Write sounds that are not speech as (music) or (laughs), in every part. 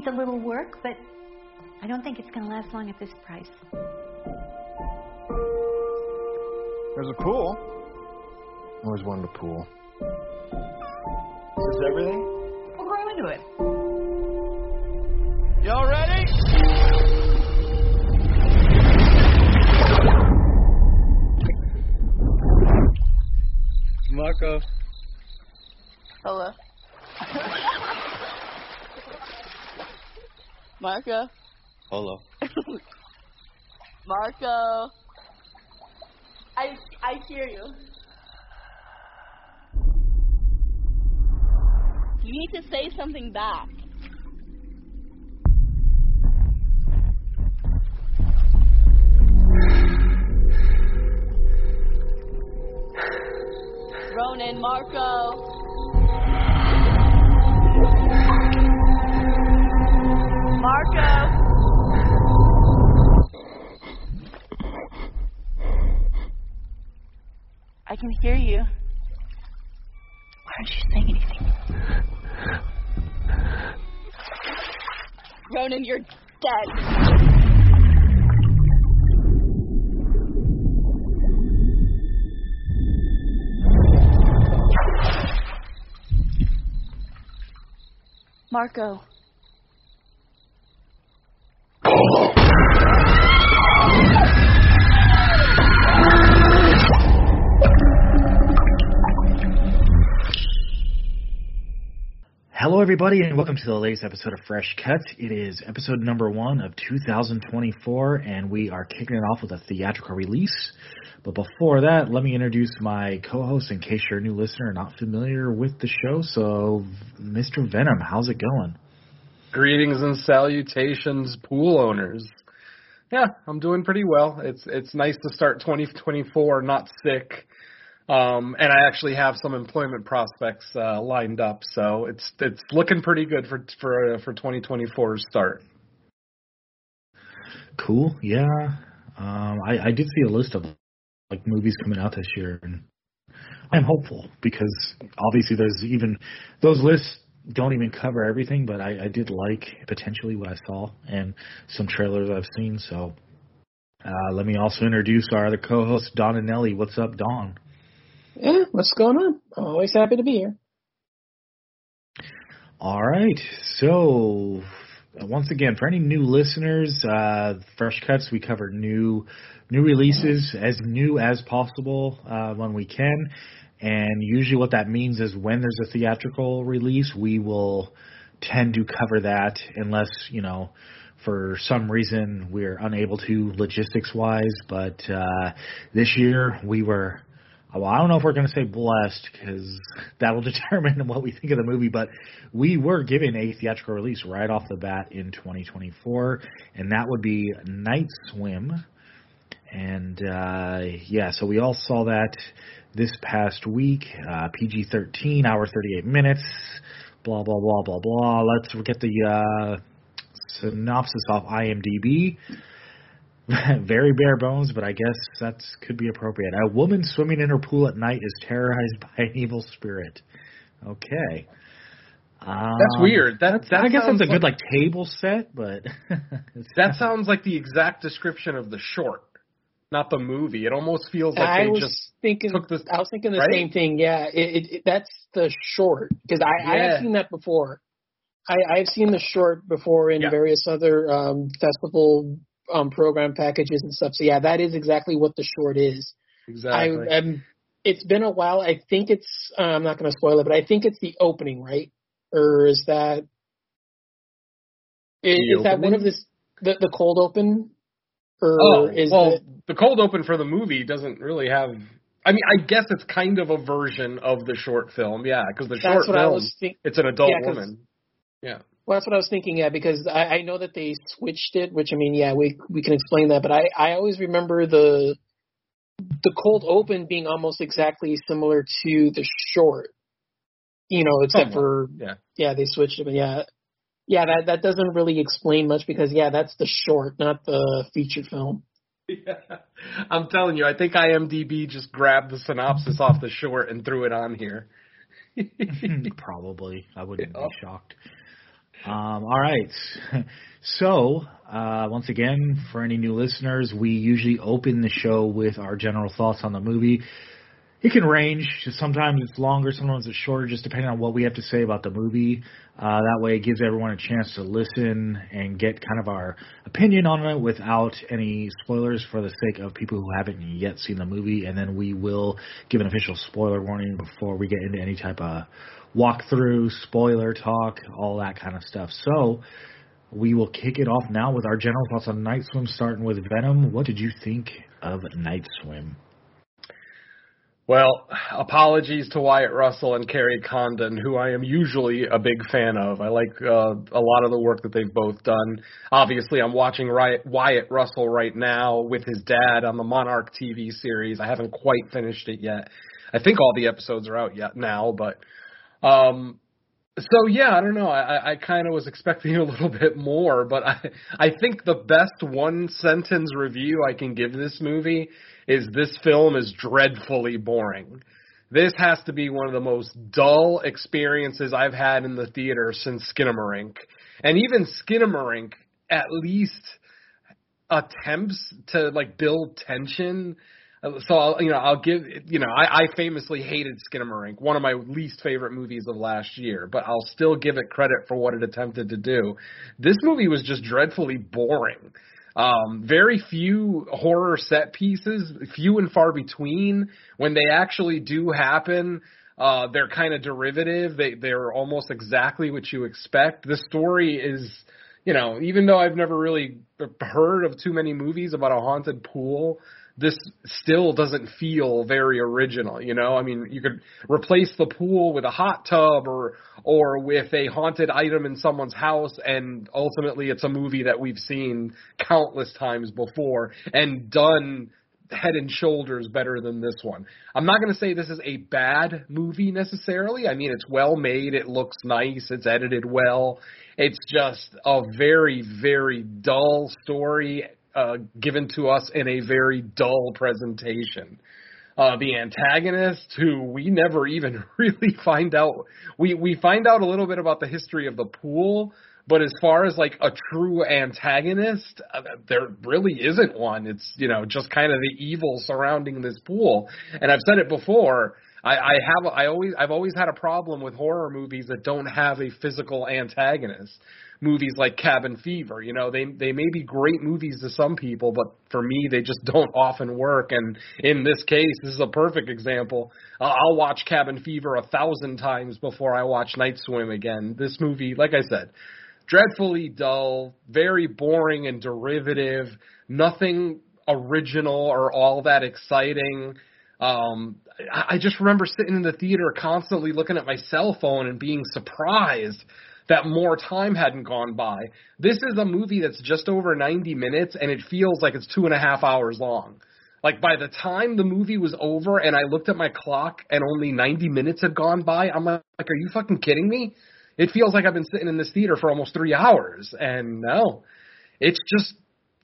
needs a little work, but I don't think it's going to last long at this price. There's a pool. Always wanted a pool. Is this everything? We'll grow into it. Y'all ready? Marco. Hello. Marco. Hello. (laughs) Marco. I I hear you. You need to say something back. You're dead. Marco. Everybody, and welcome to the latest episode of Fresh Cuts. It is episode number one of 2024, and we are kicking it off with a theatrical release. But before that, let me introduce my co-host in case you're a new listener and not familiar with the show. So, Mr. Venom, how's it going? Greetings and salutations, pool owners. Yeah, I'm doing pretty well. It's it's nice to start 2024 not sick um, and I actually have some employment prospects uh, lined up, so it's it's looking pretty good for for uh, for 2024's start. Cool. Yeah. Um, I, I did see a list of like movies coming out this year, and I'm hopeful because obviously there's even those lists don't even cover everything, but I, I did like potentially what I saw and some trailers I've seen. So uh, let me also introduce our other co-host, Don and Nelly. What's up, Don? Yeah, what's going on? Always happy to be here. All right. So, once again, for any new listeners, uh, Fresh Cuts, we cover new new releases as new as possible uh, when we can. And usually, what that means is when there's a theatrical release, we will tend to cover that unless, you know, for some reason we're unable to logistics wise. But uh, this year, we were well, I don't know if we're going to say blessed because (laughs) that'll (laughs) determine what we think of the movie, but we were given a theatrical release right off the bat in 2024, and that would be Night Swim. And uh, yeah, so we all saw that this past week. Uh, PG 13, hour 38 minutes, blah, blah, blah, blah, blah. Let's get the uh, synopsis off IMDb. (laughs) Very bare bones, but I guess that could be appropriate. A woman swimming in her pool at night is terrorized (laughs) by an evil spirit. Okay. Um, That's weird. That, that I guess that's a like, good like table set, but (laughs) that sounds like the exact description of the short, not the movie. It almost feels like I they was just thinking. took this. I was thinking the right? same thing. Yeah, it, it, it, that's the short because i i have seen that before. I, I've seen the short before in Yeah. various other um, festival um, program packages and stuff. So yeah, that is exactly what the short is. exactly. I, um, it's been a while. I think it's. Uh, I'm not going to spoil it, but I think it's the opening, right? Or is that? Is, is that one of this the the cold open? Or oh, is well, the, the cold open for the movie doesn't really have. I mean, I guess it's kind of a version of the short film, yeah, because the short that's what I film, was thinking. it's an adult Yeah, woman. Yeah. Well, that's what I was thinking. Yeah, because I, I know that they switched it. Which I mean, yeah, we we can explain that. But I I always remember the the cold open being almost exactly similar to the short. You know, except Somewhat, for yeah. yeah, they switched it. But yeah, yeah, that that doesn't really explain much because yeah, that's the short, not the feature film. Yeah. (laughs) I'm telling you, I think IMDb just grabbed the synopsis off the short and threw it on here. (laughs) Hmm, probably I wouldn't Yeah. be shocked. Um, all right. (laughs) So, uh, once again, for any new listeners, we usually open the show with our general thoughts on the movie. It can range. Sometimes it's longer, sometimes it's shorter, just depending on what we have to say about the movie. Uh, that way, it gives everyone a chance to listen and get kind of our opinion on it without any spoilers for the sake of people who haven't yet seen the movie. And then we will give an official spoiler warning before we get into any type of walkthrough, spoiler talk, all that kind of stuff. So, we will kick it off now with our general thoughts on Night Swim, starting with Venom. What did you think of Night Swim? Well, apologies to Wyatt Russell and Kerry Condon, who I am usually a big fan of. I like uh, a lot of the work that they've both done. Obviously, I'm watching Wyatt Russell right now with his dad on the Monarch TV series. I haven't quite finished it yet. I think all the episodes are out yet now, but um, so yeah, I don't know. I, I kind of was expecting (laughs) a little bit more, but I I think the best one sentence review I can give this movie is this film is dreadfully boring. This has to be one of the most dull experiences I've had in the theater since Skinamarink. And even Skinamarink at least attempts to like build tension so I'll, you know, I'll give, you know, I, I famously hated Skinamarink, one of my least favorite movies of last year, but I'll still give it credit for what it attempted to do. This movie was just dreadfully boring. Um, very few horror set pieces, few and far between. When they actually do happen, uh, they're kind of derivative. They they're almost exactly what you expect. The story is, you know, even though I've never really heard of too many movies about a haunted pool, this still doesn't feel very original, you know? I mean, you could replace the pool with a hot tub or or with a haunted item in someone's house and ultimately it's a movie that we've seen countless times before and done head and shoulders better than this one. I'm not going to say this is a bad movie necessarily. I mean, it's well made, it looks nice, it's edited well. It's just a very very dull story uh, given to us in a very dull presentation. Uh, the antagonist, who we never even (laughs) really find out, we we find out a little bit about the history of the pool, but as far as like a true antagonist, uh, there really isn't one. It's you know just kind of the evil surrounding this pool. And I've said it before. I, I have I always I've always had a problem with horror movies that don't have a physical antagonist movies like Cabin Fever. You know, they they may be great movies to some people, but for me, they just (laughs) don't often work. And in this case, this is a perfect example. Uh, I'll watch Cabin Fever a thousand times before I watch Night Swim again. This movie, like I said, dreadfully dull, very boring and derivative. Nothing original or all that exciting. Um, I just remember sitting in the theater constantly looking at my cell phone and being surprised that more time hadn't gone by. This is a movie that's just over 90 minutes and it feels like it's two and a half hours long. Like by the time the movie was over and I looked at my clock and only 90 minutes had gone by, I'm like, are you fucking kidding me? It feels like I've been sitting in this theater for almost three hours. And no, it's just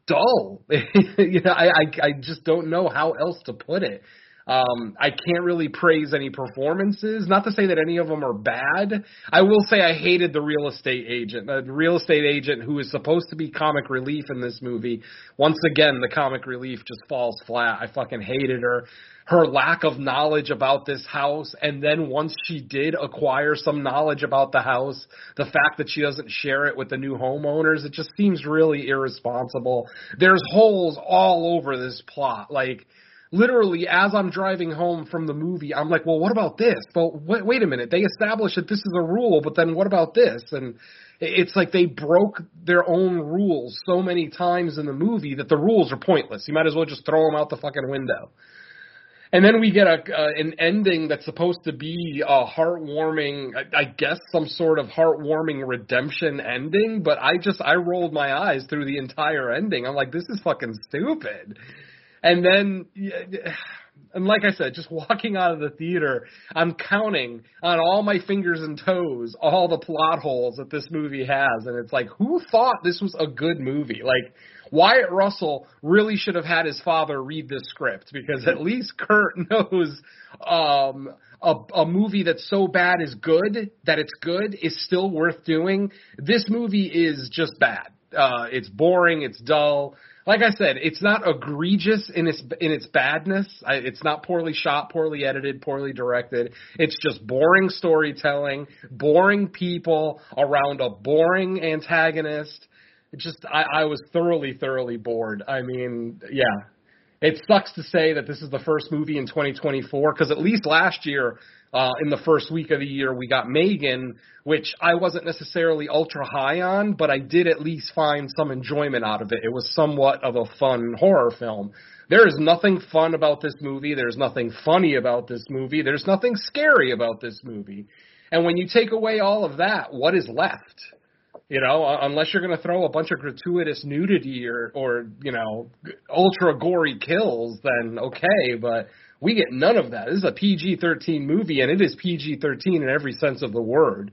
dull. (laughs) you know, I, I I just don't know how else to put it. Um, I can't really praise any performances. Not to say that any of them are bad. I will say I hated the real estate agent. The real estate agent who is supposed to be comic relief in this movie. Once again, the comic relief just falls flat. I fucking hated her. Her lack of knowledge about this house, and then once she did acquire some knowledge about the house, the fact that she doesn't share it with the new homeowners, it just seems really irresponsible. There's holes all over this plot. Like, literally as I'm driving home from the movie, I'm like, well, what about this? Well, wait, wait a minute. They established that this is a rule, but then what about this? And it's like they broke their own rules so many times in the movie that the rules are pointless. You might as well just throw them out the fucking window. And then we get a uh, an ending that's supposed to be a heartwarming, I, I guess, some sort of heartwarming redemption ending. But I just I rolled my eyes through the entire ending. I'm like, this is fucking stupid. And then, and like I said, just walking out of the theater, I'm counting on all my fingers and toes all the plot holes that this movie has. And it's like, who thought this was a good movie? Like, Wyatt Russell really should have had his father read this script because at least Kurt (laughs) knows um, a, a movie that's so bad is good that it's good is still worth doing. This movie is just bad. Uh, it's boring. It's dull. Like I said, it's not egregious in its in its badness. I, it's not poorly shot, poorly edited, poorly directed. It's just boring storytelling, boring people around a boring antagonist. It just I, I was thoroughly, thoroughly bored. I mean, yeah, it sucks to say that this is the first movie in 2024 because at least last year, uh, in the first week of the year, we got Megan, which I wasn't necessarily ultra high on, but I did at least find some enjoyment out of it. It was somewhat of a fun horror film. There is nothing fun about this movie. There's nothing funny about this movie. There's nothing scary about this movie. And when you take away all of that, what is left? You know, unless you're going to throw a bunch of gratuitous nudity or, or you know, ultra gory kills, then okay. But we get none of that. This is a PG-13 movie, and it is PG-13 in every sense of the word.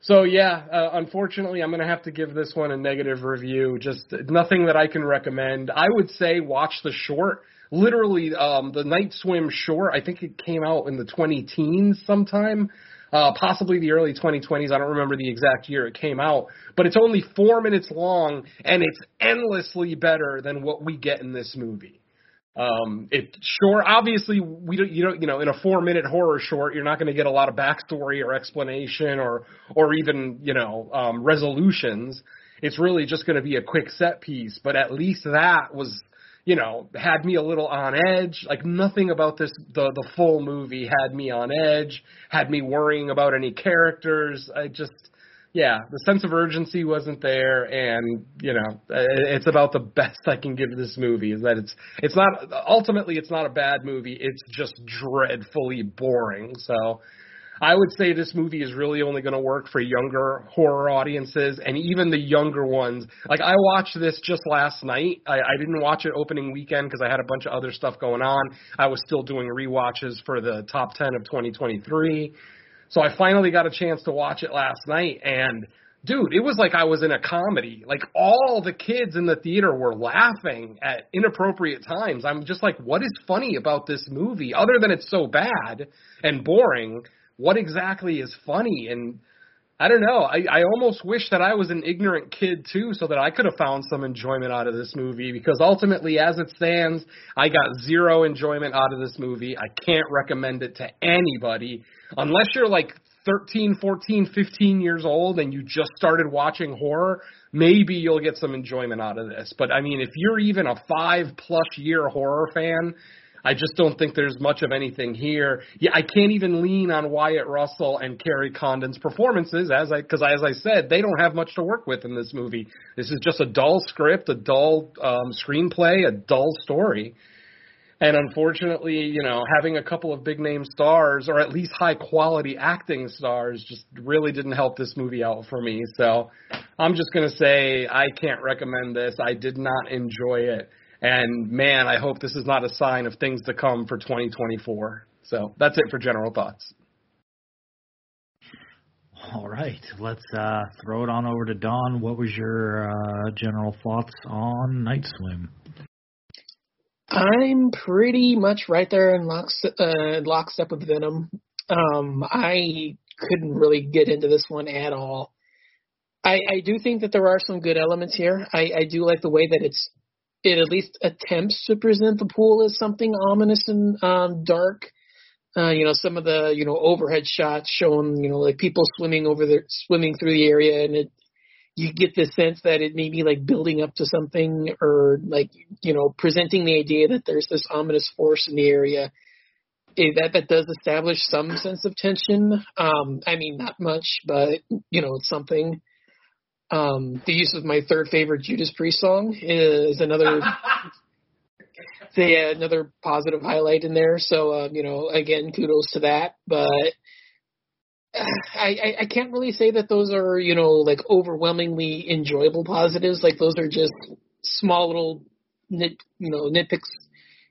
So yeah, uh, unfortunately, I'm going to have to give this one a negative review. Just nothing that I can recommend. I would say watch the short. Literally, um, the Night Swim short. I think it came out in the 20 teens sometime uh, possibly the early 2020s. I don't remember the exact year it came out, but it's only four minutes long and it's endlessly better than what we get in this movie. Um, it sure, obviously, we don't, you don't, you know, in a four minute horror short, you're not going to get a lot of backstory or explanation or, or even, you know, um, resolutions. It's really just going to be a quick set piece, but at least that was you know, had me a little on edge. Like nothing about this the the full movie had me on edge, had me worrying about any characters. I just yeah, the sense of urgency wasn't there, and you know, it's about the best I can give this movie. Is that it's it's not ultimately it's not a bad movie. It's just dreadfully boring. So I would say this movie is really only going to work for younger horror audiences and even the younger ones. Like I watched this just last night. I, I didn't watch it opening weekend because I had a bunch of other stuff going on. I was still doing re-watches for the top 10 of 2023. So I finally got a chance to watch it last night and dude, it was like I was in a comedy. Like all the kids in the theater were laughing at inappropriate times. I'm just like, what is funny about this movie other than it's so bad and boring? what exactly is funny and I don't know. I, I almost wish that I was an ignorant kid too, so that I could have found some enjoyment out of this movie. Because ultimately, as it stands, I got zero enjoyment out of this movie. I can't recommend it to anybody unless you're like 13, 14, 15 years old and you just started watching horror. Maybe you'll get some enjoyment out of this. But I mean, if you're even a five plus year horror fan, I just don't think there's much of anything here. Yeah, I can't even lean on Wyatt Russell and Kerry Condon's performances as I because as I said, they don't have much to work with in this movie. This is just a dull script, a dull um, screenplay, a dull story. And unfortunately, you know, having a couple of big name stars or at least high quality acting stars just really didn't help this movie out for me. So I'm just going to say I can't recommend this. I did not enjoy it. And man, I hope this is not a sign of things to come for 2024. So that's it for general thoughts. All right, let's uh, throw it on over to Don. What was your uh, general thoughts on Night Swim? I'm pretty much right there in lockstep, uh, lockstep with Venom. Um, I couldn't really get into this one at all. I, I do think that there are some good elements here. I, I do like the way that it's it at least attempts to present the pool as something ominous and um, dark. Uh, you know, some of the you know overhead shots showing you know like people swimming over the swimming through the area, and it you get the sense that it may be like building up to something or like you know presenting the idea that there's this ominous force in the area. It, that that does establish some sense of tension. Um, I mean, not much, but you know, it's something. Um, the use of my third favorite Judas Priest song is another (laughs) yeah, another positive highlight in there. So uh, you know, again, kudos to that. But I, I I can't really say that those are you know like overwhelmingly enjoyable positives. Like those are just small little nit you know nitpicks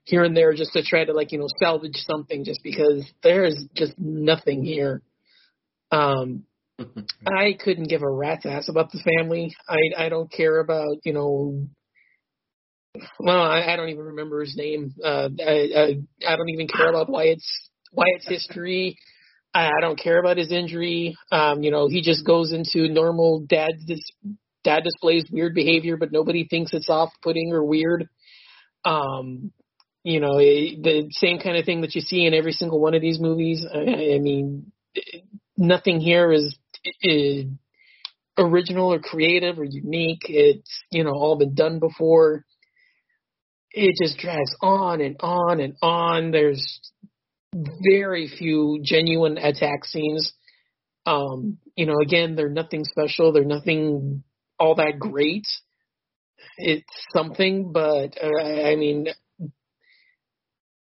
here and there just to try to like you know salvage something just because there is just nothing here. Um, (laughs) I couldn't give a rat's ass about the family. I I don't care about you know. Well, I, I don't even remember his name. Uh, I, I I don't even care about Wyatt's Wyatt's history. I, I don't care about his injury. Um, you know, he just goes into normal dad. This dad displays weird behavior, but nobody thinks it's off-putting or weird. Um, you know, it, the same kind of thing that you see in every single one of these movies. I, I mean, nothing here is, is original or creative or unique. It's you know all been done before. It just drags on and on and on. There's very few genuine attack scenes. Um, you know, again, they're nothing special. They're nothing all that great. It's something, but uh, I mean,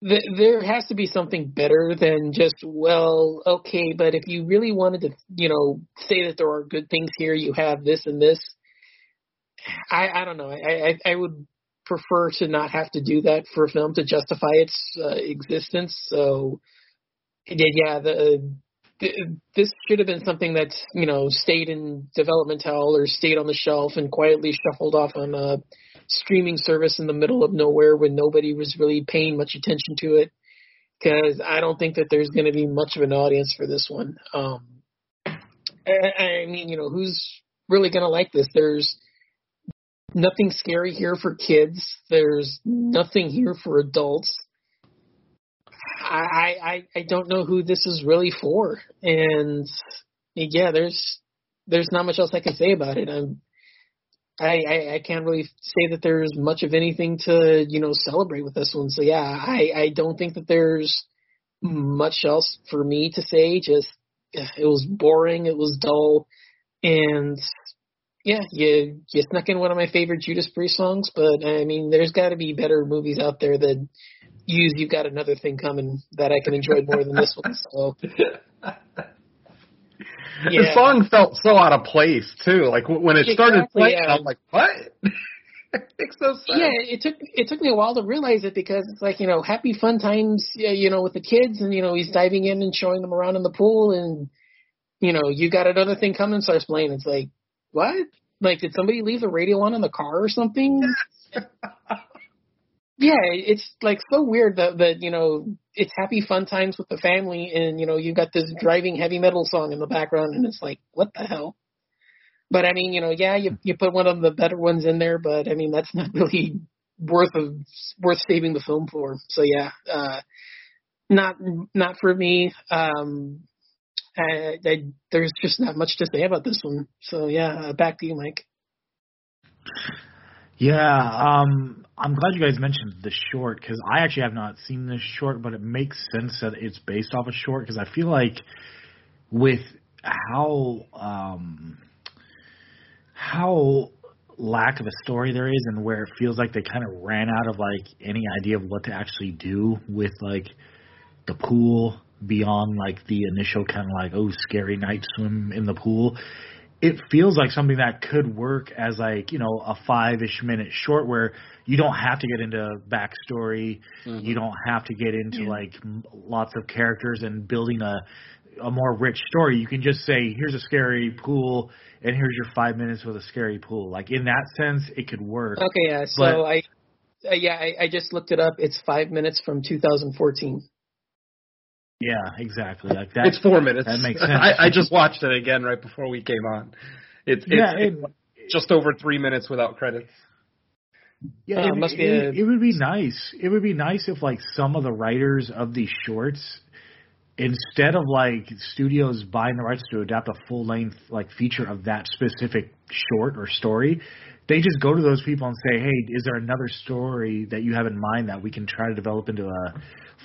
th- there has to be something better than just well, okay. But if you really wanted to, you know, say that there are good things here, you have this and this. I I don't know. I I, I would prefer to not have to do that for a film to justify its uh, existence. So yeah, the, the this should have been something that's you know stayed in development hell or stayed on the shelf and quietly shuffled off on a streaming service in the middle of nowhere when nobody was really paying much attention to it. Because I don't think that there's going to be much of an audience for this one. Um, I, I mean, you know, who's really going to like this? There's nothing scary here for kids. There's nothing here for adults. I I I don't know who this is really for, and yeah, there's there's not much else I can say about it. I'm I, I I can't really say that there's much of anything to you know celebrate with this one. So yeah, I I don't think that there's much else for me to say. Just it was boring, it was dull, and yeah, you you snuck in one of my favorite Judas Priest songs, but I mean, there's got to be better movies out there that use "You've Got Another Thing Coming" that I can enjoy more than this one. So. (laughs) Yeah. The song felt so out of place too. Like when it started exactly, playing, yeah. I'm like, "What?" (laughs) it makes no sense. Yeah, it took it took me a while to realize it because it's like you know happy fun times, you know, with the kids, and you know he's diving in and showing them around in the pool, and you know you got another thing coming, starts playing. It's like, what? Like, did somebody leave the radio on in the car or something? yeah, it's like so weird that that you know it's happy fun times with the family, and you know you've got this driving heavy metal song in the background, and it's like what the hell. But I mean, you know, yeah, you you put one of the better ones in there, but I mean that's not (laughs) really worth of worth saving the film for. So yeah, uh, not not for me. Um, I, I, there's just not much to say about this one. So yeah, uh, back to you, Mike. Yeah, um, I'm glad you guys mentioned the short because I actually have not seen this short, but it makes sense that it's based off a short because I feel like with how um, how lack of a story there is and where it feels like they kind of ran out of like any idea of what to actually do with like the pool beyond like the initial kind of like oh scary night swim in the pool it feels like something that could work as like you know a five ish minute short where you don't have to get into backstory. Mm-hmm. you don't have to get into yeah. like lots of characters and building a a more rich story. You can just say here's a scary pool and here's your five minutes with a scary pool. Like in that sense it could work. Okay yeah so but, i uh, yeah I, I just looked it up. It's five minutes from 2014 yeah, exactly. Like that. It's four minutes. That makes (laughs) sense. I, I just watched it again right before we came on. It's, it's, yeah, it, it's just over three minutes without credits. Yeah, um, it, must be it, a... it would be nice. It would be nice if like some of the writers of these shorts, instead of like studios buying the rights to adapt a full length like feature of that specific short or story, they just go to those people and say, "Hey, is there another story that you have in mind that we can try to develop into a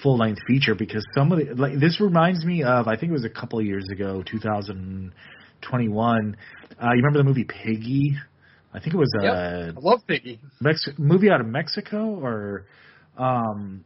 full length feature because some of the like this reminds me of I think it was a couple of years ago, 2021. Uh, you remember the movie Piggy? I think it was a yep. I love Piggy. Mex- movie out of Mexico or um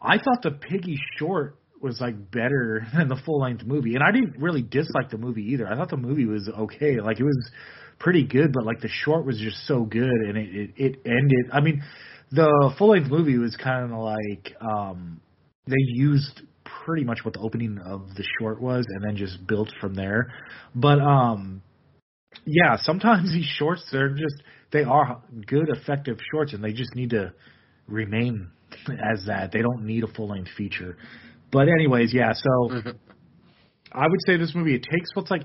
I thought the Piggy short was like better (laughs) than the full length movie. And I didn't really dislike the movie either. I thought the movie was okay. Like it was pretty good, but like the short was just so good and it it, it ended I mean the full length movie was kind of like um, they used pretty much what the opening of the short was, and then just built from there. But um, yeah, sometimes (laughs) these shorts they're just they are good, effective shorts, and they just need to remain (laughs) as that. They don't need a full length feature. But anyways, yeah. So Mm-hmm. I would say this movie it takes what's like.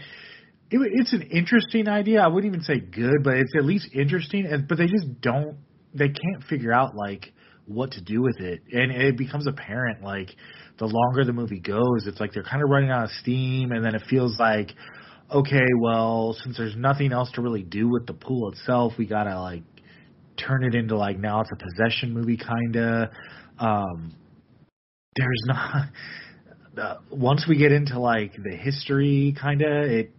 It, it's an interesting idea. I wouldn't even say good, but it's at least interesting. And but they just don't. They can't figure out like what to do with it, and it becomes apparent like the longer the movie goes, it's like they're kind of running out of steam, and then it feels like okay, well, since there's nothing else to really do with the pool itself, we gotta like turn it into like now it's a possession movie kinda. Um, there's not. (laughs) Uh, once we get into like the history kinda, it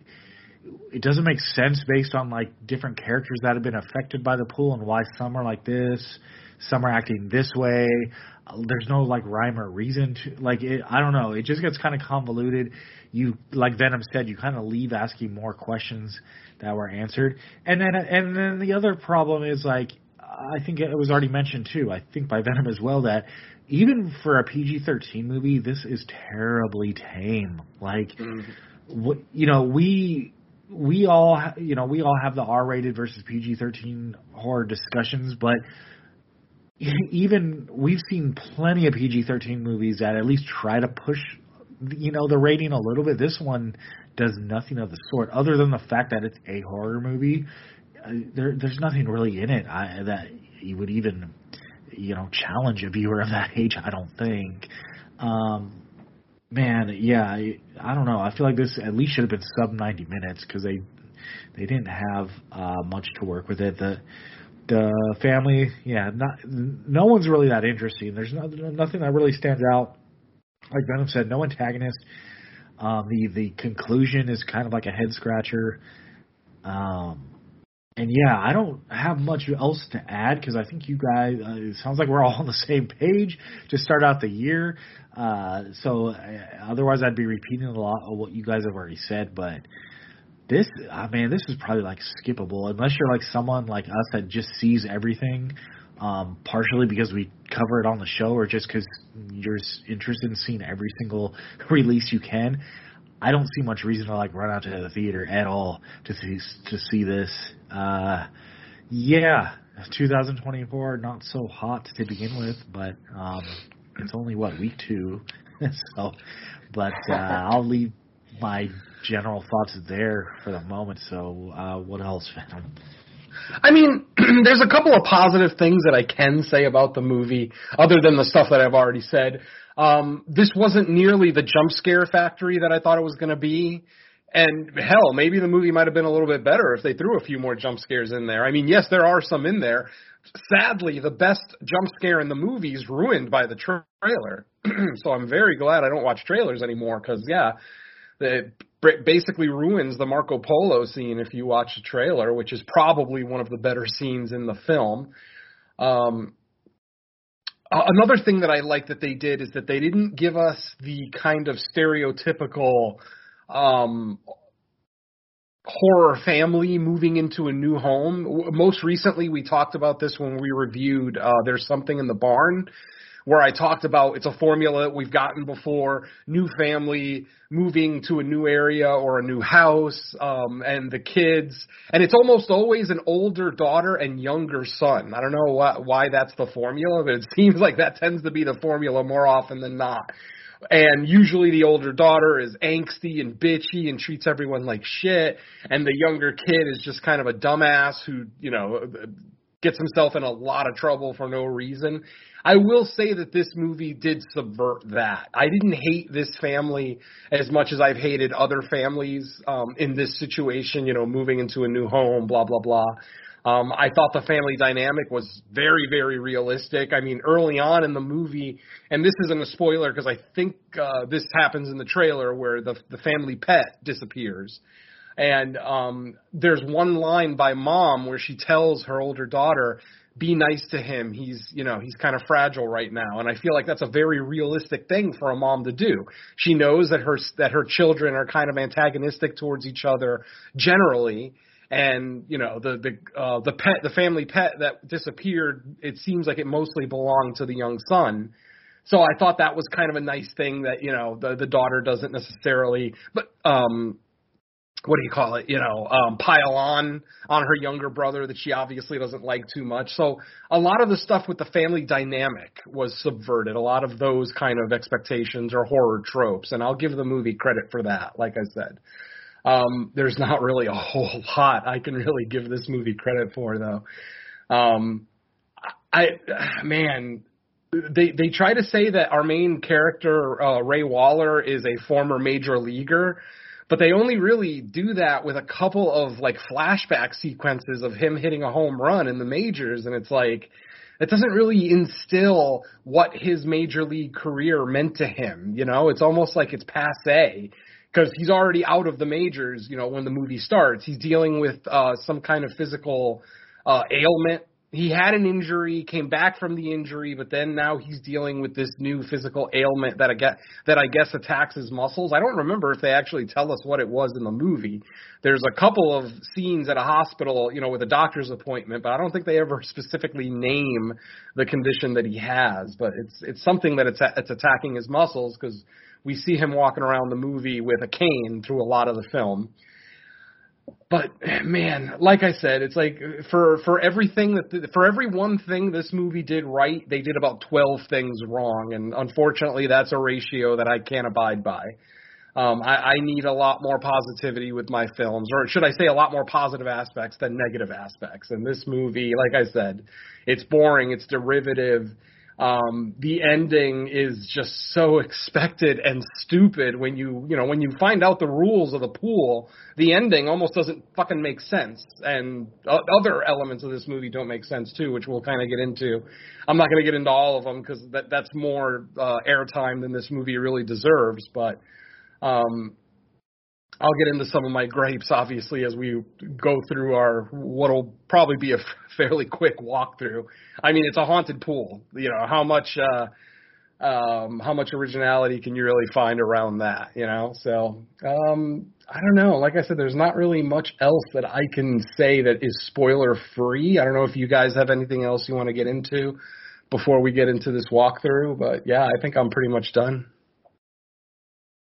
it doesn't make sense based on like different characters that have been affected by the pool and why some are like this, some are acting this way. There's no like rhyme or reason to like it. I don't know. It just gets kind of convoluted. You like Venom said, you kind of leave asking more questions that were answered, and then and then the other problem is like I think it was already mentioned too. I think by Venom as well that even for a PG-13 movie, this is terribly tame. Like, mm-hmm. what you know, we we all you know we all have the R-rated versus PG-13 horror discussions, but (laughs) even we've seen plenty of PG-13 movies that at least try to push you know the rating a little bit. This one does nothing of the sort, other than the fact that it's a horror movie. Uh, there, there's nothing really in it I, that you would even you know challenge a viewer of that (laughs) age. I don't think. Um, man, yeah, I, I don't know. I feel like this at least should have been sub 90 minutes because they they didn't have uh, much to work with it. The the family, yeah, not no one's really that interesting. There's no, nothing that really stands out. Like Venom said, no antagonist. Um, the the conclusion is kind of like a head scratcher. Um, and yeah, I don't have much else to add because I think you guys. Uh, it sounds like we're all on the same page to start out the year. Uh, so uh, otherwise, I'd be repeating a lot of what you guys have already said. But this, I mean, this is probably like skippable unless you're like someone like us that just sees everything. Um, partially because we cover it on the show, or just because you're interested in seeing every single (laughs) release you can. I don't see much reason to like run out to the theater at all to see to see this. Uh, yeah, 2024 not so hot to begin with, but um, it's only what week two, (laughs) so. But uh, I'll leave my general thoughts there for the moment. So, uh, what else, Venom? I mean, (clears throat) there's a couple of positive things that I can say about the movie, other than the stuff that I've already said. Um, this wasn't nearly the jump scare factory that I thought it was going to be. And hell, maybe the movie might have been a little bit better if they threw a few more jump scares in there. I mean, yes, there are some in there. Sadly, the best jump scare in the movie is ruined by the tra- trailer. (clears throat) so I'm very glad I don't watch trailers anymore because, yeah, it basically ruins the Marco Polo scene if you watch the trailer, which is probably one of the better scenes in the film. Um, another thing that I like that they did is that they didn't give us the kind of stereotypical um, horror family moving into a new home. Most recently, we talked about this when we reviewed uh, There's Something in the Barn, where I talked about it's a formula we've gotten before new family moving to a new area or a new house, um, and the kids. And it's almost always an older daughter and younger son. I don't know why, why that's the formula, but it (laughs) seems like that tends to be the formula more often than not. And usually the older daughter is angsty and bitchy and treats everyone like shit, and the younger kid is just kind of a dumbass who, you know, gets himself in a lot of trouble for no reason. I will say that this movie did subvert that. I didn't hate this family as much as I've hated other families um, in this situation, you know, moving into a new home, blah, blah, blah. Um, I thought the family dynamic was very, very realistic. I mean, early on in the movie, and this isn't a spoiler because I think uh, this happens in the trailer where the the family pet disappears, and um, there's one line by mom where she tells her older daughter, "Be nice to him. He's, you know, he's kind of fragile right now." And I feel like that's a very realistic thing for a mom to do. She knows that her that her children are kind of antagonistic towards each other generally and you know the the uh, the pet the family pet that disappeared it seems like it mostly belonged to the young son so i thought that was kind of a nice thing that you know the the daughter doesn't necessarily but um what do you call it? You know, um, pile on on her younger brother that she obviously doesn't like too much. So a lot of the stuff with the family dynamic was subverted. A lot of those kind of expectations or horror tropes, and I'll give the movie credit for that. Like I said, um, there's not really a whole (laughs) lot I can really give this movie credit for, though. Um, I (sighs) man, they they try to say that our main character uh, Ray Waller is a former major leaguer, but they only really do that with a couple of like flashback sequences of him hitting a home run in the majors, and it's like it doesn't really instill what his major league career meant to him. You know, it's almost like it's passe because he's already out of the majors. You know, when the movie starts, he's dealing with uh, some kind of physical uh, ailment he had an injury, came back from the injury, but then now he's dealing with this new physical ailment that I get that I guess attacks his muscles. I don't remember if they actually tell us what it was in the movie. There's a couple of scenes at a hospital, you know, with a doctor's appointment, but I don't think they ever (laughs) specifically name the condition that he has. But it's it's something that it's it's attacking his muscles because we see him walking around the movie with a cane through a lot of the film but man, like I said, it's like for for everything that for every one thing this movie did right, they did about twelve things wrong, and unfortunately, that's a ratio that I can't abide by. Um, I, I need a lot more positivity with my films, or should I say, a lot more positive aspects than negative aspects. And this movie, like I said, it's boring, it's derivative um, the ending is just so expected and stupid when you you know when you find out the rules of the pool the ending almost doesn't fucking make sense. And other elements of this movie don't make sense too which we'll kind of get into. I'm not going to get into all of them because that that's more uh, airtime than this movie really deserves but um I'll get into some of my gripes, obviously, as we go through our what'll probably be a (laughs) fairly quick walkthrough. I mean, it's a haunted pool. You know how much uh, um, how much originality can you really find around that? You know, so um, I don't know. Like I said, there's not really much else that I can say that is spoiler free. I don't know if you guys have anything else you want to get into before we get into this walkthrough, but yeah, I think I'm pretty much done.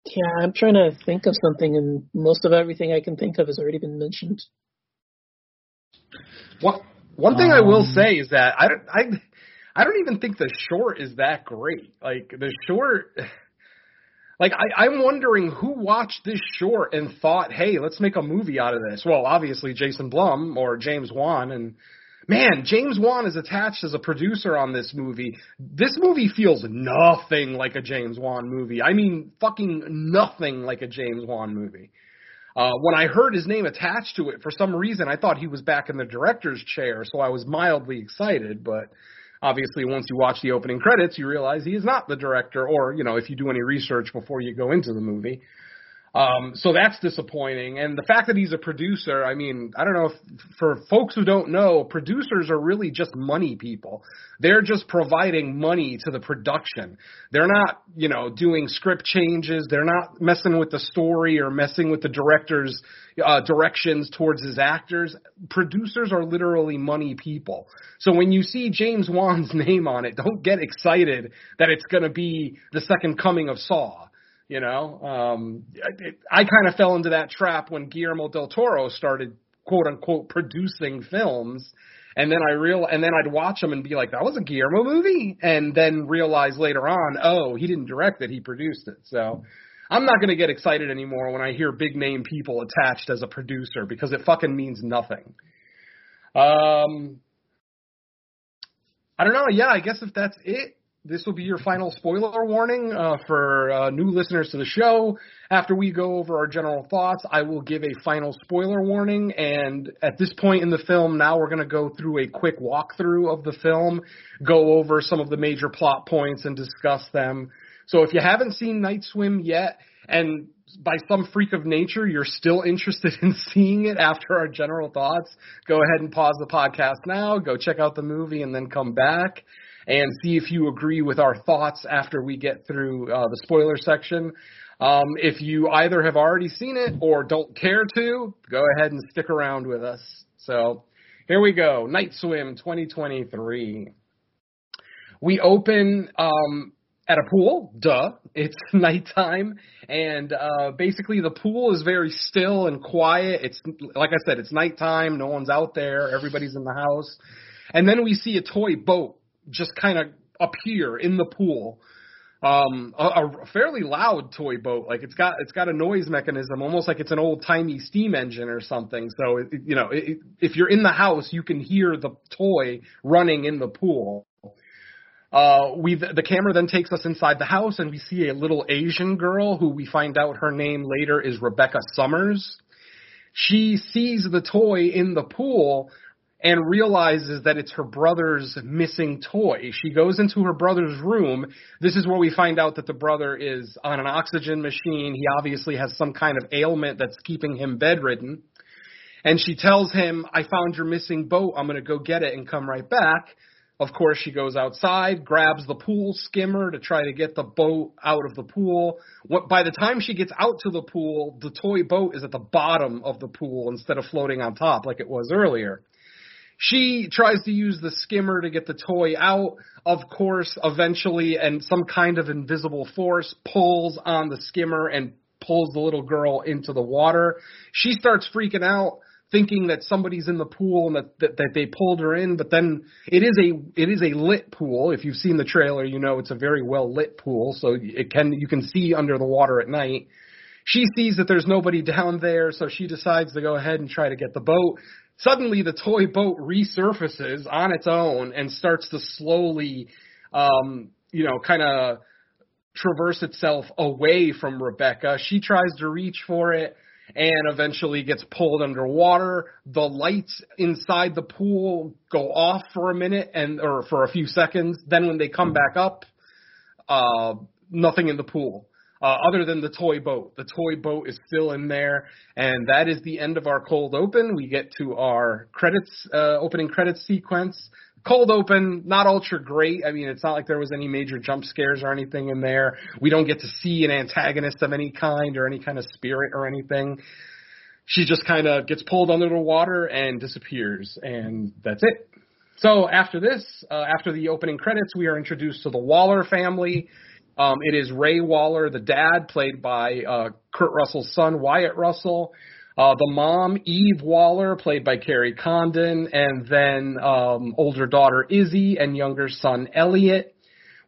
Yeah, I'm trying to think of something, and most of everything I can think of has already been mentioned. Well, one thing um, I will um, say is that I don't, I, I don't even think the short is that great. Like the short, like I, I'm wondering who watched this short and thought, hey, let's make a movie out of this. Well, obviously Jason Blum or James Wan, and man, James Wan is attached as a producer on this movie. This movie feels nothing like a James Wan movie. I mean, fucking nothing like a James Wan movie. Uh, when I heard his name attached to it, for some reason, I thought he was back in the director's chair, so I was mildly excited. But obviously, once you watch the opening credits, you realize he is not the director, or you know, if you do any research before you go into the movie. Um, so that's disappointing. And the fact that he's a producer, I mean, I don't know if for folks who don't know, producers are really just money people. They're just providing money to the production. They're not, you know, doing script changes. They're not messing with the story or messing with the director's uh, directions towards his actors. Producers are literally money people. So when you see James Wan's (laughs) name on it, don't get excited that it's going to be the second coming of Saw you know, um, I, I kind of fell into that trap when Guillermo del Toro started quote unquote producing films. And then I real and then I'd watch them and be like, that was a Guillermo movie, and then realize later on, oh, he didn't direct it, he produced it. So I'm not going to get excited anymore when I hear big name people attached as a producer because it fucking means nothing. Um, I don't know. Yeah, I guess if that's it, this will be your final spoiler warning uh, for uh, new listeners to the show. After we go over our general thoughts, I will give a final spoiler warning. And at this point in the film, now we're going to go through a quick walkthrough of the film, go over some of the major plot points, and discuss them. So if you haven't seen Night Swim yet, and by some freak of nature you're still interested (laughs) in seeing it after our general thoughts, go ahead and pause the podcast now, go check out the movie, and then come back and see if you agree with our thoughts after we get through uh, the spoiler section. Um, if you either have already seen it or don't care to, go ahead and stick around with us. So here we go. Night Swim 2023. We open um, at a pool. Duh. It's (laughs) nighttime, and uh, basically the pool is very still and quiet. It's like I said, it's nighttime. No one's out there. Everybody's in the house, and then we see a toy boat just kind of appear in the pool. Um, a, a fairly loud toy boat, like it's got it's got a noise mechanism, almost like it's an old timey steam engine or something. So it, you know, it, if you're in the house, you can hear the toy running in the pool. Uh, we the camera then takes us inside the house and we see a little Asian girl who we find out her name later is Rebecca Summers. She sees the toy in the pool and realizes that it's her brother's missing toy. She goes into her brother's room. This is where we find out that the brother is on an oxygen machine. He obviously has some kind of ailment that's keeping him bedridden. And she tells him, I found your missing boat. I'm going to go get it and come right back. Of course, she goes outside, grabs the pool skimmer to try to get the boat out of the pool. What, by the time she gets out to the pool, the toy boat is at the bottom of the pool instead of floating on top like it was earlier. She tries to use the skimmer to get the toy out. Of course, eventually, and some kind of invisible force pulls on the skimmer and pulls the little girl into the water. She starts freaking out thinking that somebody's in the pool and that, that that they pulled her in, but then it is a it is a lit pool. If you've seen the trailer, you know it's a very well lit pool, so it can you can see under the water at night. She sees that there's nobody down there, so she decides to go ahead and try to get the boat. Suddenly, the toy boat resurfaces on its own and starts to slowly, um, you know, kind of traverse itself away from Rebecca. She tries to reach for it and eventually gets pulled underwater. The lights inside the pool go off for a minute and or for a few seconds. Then when they come back up, uh, nothing in the pool. Uh, other than the toy boat. The toy boat is still in there, and that is the end of our cold open. We get to our credits, uh, opening credits sequence. Cold open, not ultra great. I mean, it's not like there was any major jump scares or anything in there. We don't get to see an antagonist of any kind or any kind of spirit or anything. She just kind of gets pulled under the water and disappears, and that's it. So after this, uh, after the opening credits, we are introduced to the Waller family. Um, it is Ray Waller, the dad, played by uh, Kurt Russell's son, Wyatt Russell. Uh, the mom, Eve Waller, played by Kerry Condon, and then um, older daughter Izzy and younger son Elliot.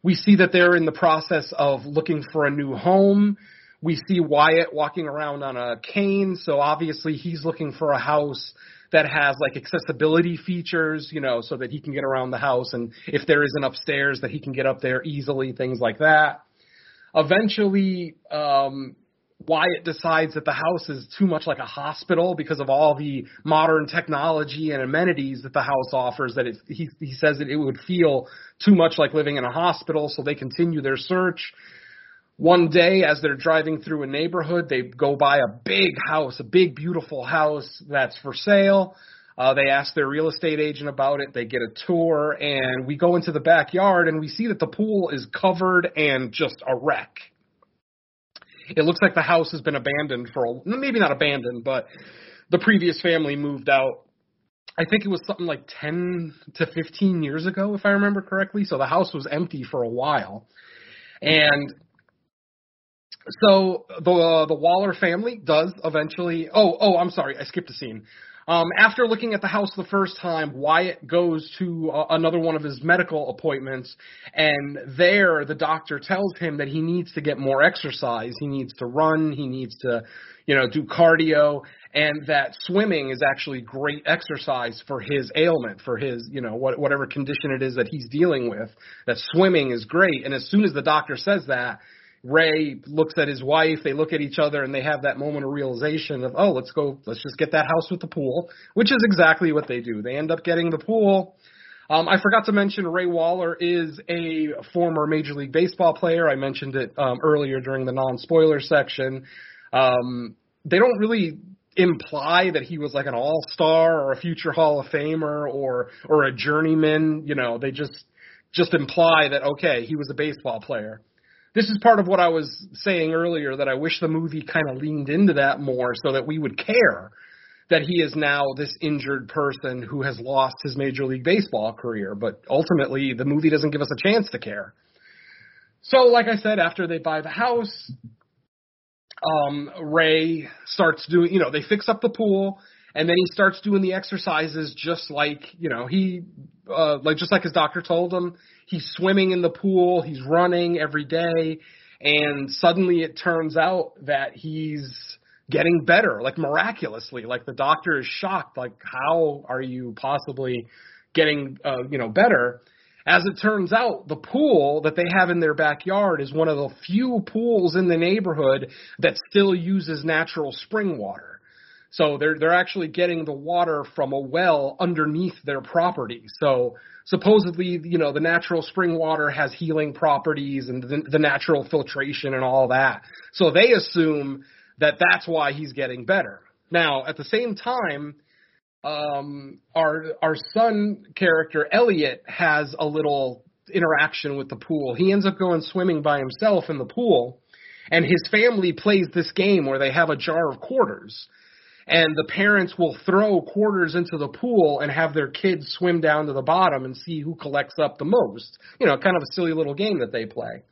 We see that they're in the process of looking for a new home. We see Wyatt walking around on a cane, so obviously he's looking for a house that has like accessibility features, you know, so that he can get around the house and if there is an upstairs that he can get up there easily, things like that. Eventually, um, Wyatt decides that the house is too much like a hospital because of all the modern technology and amenities that the house offers. That it, he he says that it would feel too much like living in a hospital, so they continue their search. One day, as they're driving through a neighborhood, they go by a big house, a big, beautiful house that's for sale. Uh, they ask their real estate agent about it. They get a tour, and we go into the backyard, and we see that the pool is covered and just a wreck. It looks like the house has been abandoned for a, maybe not abandoned, but the previous family moved out. I think it was something like 10 to 15 years ago, if I remember correctly. So the house was empty for a while. And so the uh, the Waller family does eventually. Oh, oh, I'm sorry, I skipped a scene. Um, after looking at the house the first time, Wyatt goes to uh, another one of his medical appointments, and there the doctor tells him that he needs to get more exercise. He needs to run. He needs to, you know, do cardio, and that swimming is actually great exercise for his ailment, for his, you know, what, whatever condition it is that he's dealing with. That swimming is great. And as soon as the doctor says that, Ray looks at his wife, they look at each other, and they have that moment of realization of, oh, let's go, let's just get that house with the pool, which is exactly what they do. They end up getting the pool. Um, I forgot to mention Ray Waller is a former Major League Baseball player. I mentioned it um, earlier during the non-spoiler section. Um, they don't really imply that he was like an all-star or a future Hall of Famer or or a journeyman. You know, they just just imply that okay, he was a baseball player this is part of what I was saying earlier that I wish the movie kind of leaned into that more so that we would care that he is now this injured person who has lost his Major League Baseball career. But ultimately, the movie doesn't give us a chance to care. So, like I said, after they buy the house, um, Ray starts doing, you know, they fix up the pool, and then he starts doing the exercises just like, you know, he, uh, like just like his doctor told him. He's swimming in the pool, he's running every day, and suddenly it turns out that he's getting better, like miraculously. Like the doctor is shocked, like how are you possibly getting, uh, you know, better? As it turns out, the pool that they have in their backyard is one of the few pools in the neighborhood that still uses natural spring water. So they're they're actually getting the water from a well underneath their property. So supposedly, you know, the natural spring water has healing properties and the, the natural filtration and all that. So they assume that that's why he's getting better. Now, at the same time, um, our our son character Elliot has a little interaction with the pool. He ends up going swimming by himself in the pool, and his family plays this game where they have a jar of quarters, and the parents will throw quarters into the pool and have their kids swim down to the bottom and see who collects up the most. You know, kind of a silly little game that they play.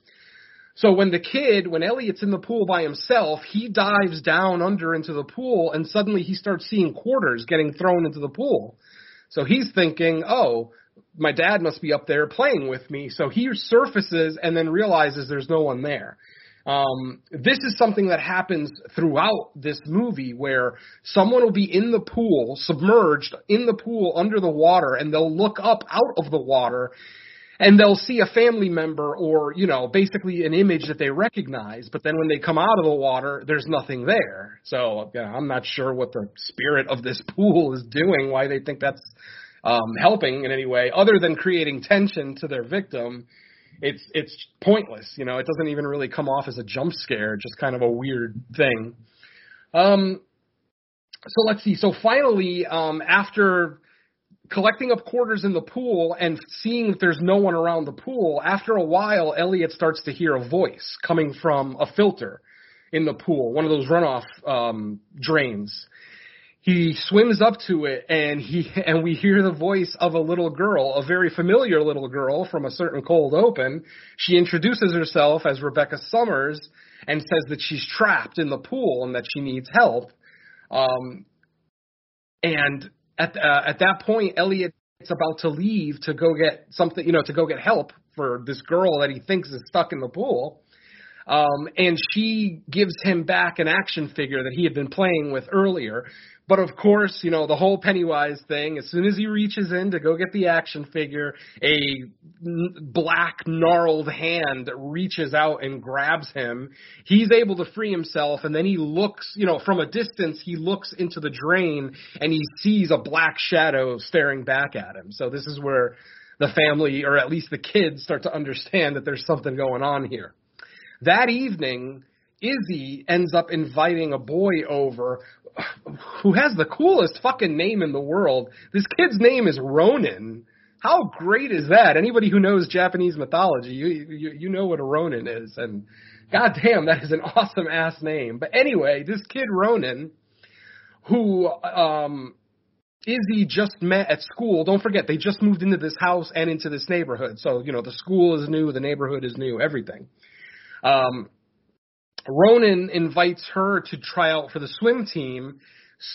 So when the kid, when Elliot's in the pool by himself, he dives down under into the pool and suddenly he starts seeing quarters getting thrown into the pool. So he's thinking, oh, my dad must be up there playing with me. So he surfaces and then realizes there's no one there. Um, this is something that happens throughout this movie where someone will be in the pool, submerged in the pool under the water, and they'll look up out of the water and they'll see a family member or you know basically an image that they recognize but then when they come out of the water there's nothing there. So you know, i'm not sure what the spirit of this (laughs) pool is doing why they think that's um helping in any way other than creating tension to their victim it's it's pointless you know it doesn't even really come off as a jump scare just kind of a weird thing um so let's see so finally um after collecting up quarters in the pool and seeing that there's no one around the pool, after a while, Elliot starts to hear a voice coming from a filter in the pool, one of those runoff um, drains. He swims up to it and he (laughs) and we hear the voice of a little girl, a very familiar little girl from a certain cold open. She introduces herself as Rebecca Summers and says that she's trapped in the pool and that she needs help. Um, and at uh, at that point, Elliot's about to leave to go get something, you know, to go get help for this girl that he thinks is stuck in the pool. Um, and she gives him back an action figure that he had been playing with earlier. But of course, you know, the whole Pennywise thing, as soon as he reaches in to go get the action figure, a black, gnarled hand reaches out and grabs him. He's able to free himself, and then he looks, you know, from a distance, he looks into the drain and he sees a black shadow staring back at him. So this is where the family, or at least the kids, start to understand that there's something going on here. That evening, Izzy ends up inviting a boy over who has the coolest fucking name in the world. This kid's name is Ronin. How great is that? Anybody who knows Japanese mythology, you you, you know what a Ronin is, and goddamn, that is an awesome ass name. But anyway, this kid Ronin, who um, Izzy just met at school. Don't forget, they just moved into this house and into this neighborhood. So you know the school is new, the neighborhood is new, everything. Um, Ronin invites her to try out for the swim team.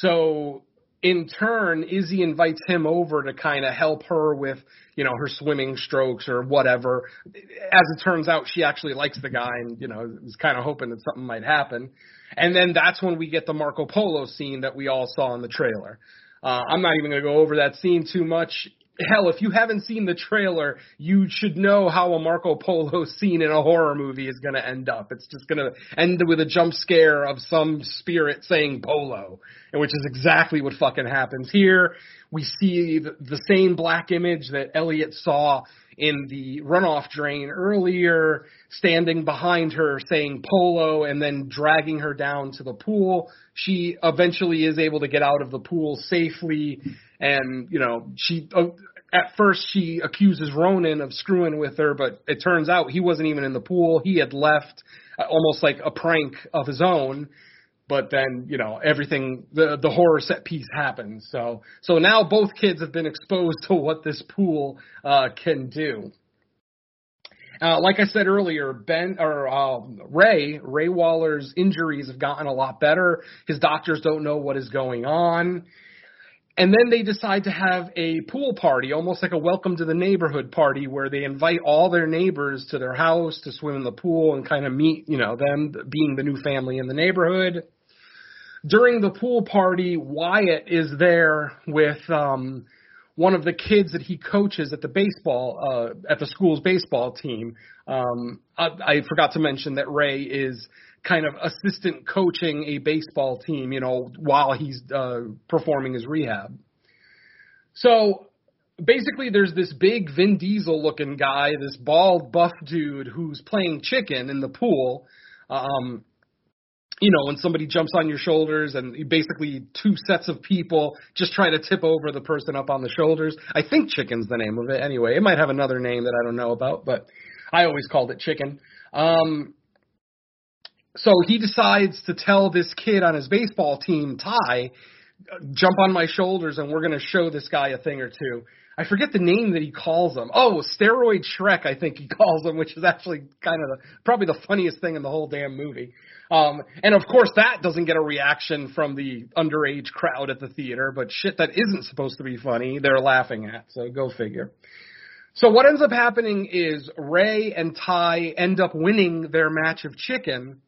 So in turn, Izzy invites him over to kind of help her with, you know, her swimming strokes or whatever. As it turns out, she actually likes the guy and, you know, is kind of hoping that something might happen. And then that's when we get the Marco Polo scene that we all saw in the trailer. Uh, I'm not even going to go over that scene too much hell, if you haven't seen the trailer, you should know how a Marco Polo scene in a horror movie is going to end up. It's just going to end with a jump scare of some spirit saying polo, and which is exactly what fucking happens here. We see the, the same black image that Elliot saw in the runoff drain earlier, standing behind her saying polo and then dragging her down to the pool. She eventually is able to get out of the pool safely and you know she uh, at first she accuses Ronin of screwing with her, but it turns out he wasn't even in the pool. He had left uh, almost like a prank of his own. But then, you know, everything the the horror set piece happens. So so now both kids have been exposed (laughs) to what this pool uh can do. Uh, like I said earlier, Ben or uh, Ray Ray Waller's injuries have gotten a lot better. His doctors don't know what is going on. And then they decide to have a pool party, almost like a welcome to the neighborhood party, where they invite all their neighbors to their house to swim in the pool and kind of meet, you know, them being the new family in the neighborhood. During the pool party, Wyatt is there with um, one of the kids that he coaches at the baseball uh, at the school's baseball team. Um, I, I forgot to mention that Ray is kind of assistant coaching a baseball team, you know, while he's uh, performing his rehab. So basically, there's this big Vin Diesel looking guy, this bald, buff dude who's playing chicken in the pool. Um, you know, when somebody jumps on your shoulders and basically two sets of people just try to tip over the person up on the shoulders. I think chicken's the name of it anyway. It might have another name that I don't know about, but I always called it chicken. Um, so he decides to tell this kid on his baseball team, Ty, jump on my shoulders and we're going to show this guy a thing or two. I forget the name that he calls him. Oh, steroid Shrek, I think he (laughs) calls him, which is actually kind of the, probably the funniest thing in the whole damn movie. Um, and of course, that doesn't get a reaction from the underage crowd at the theater, but shit that isn't supposed to be funny, they're laughing at. So go figure. So what ends up happening is Ray and Ty end up winning their match of chicken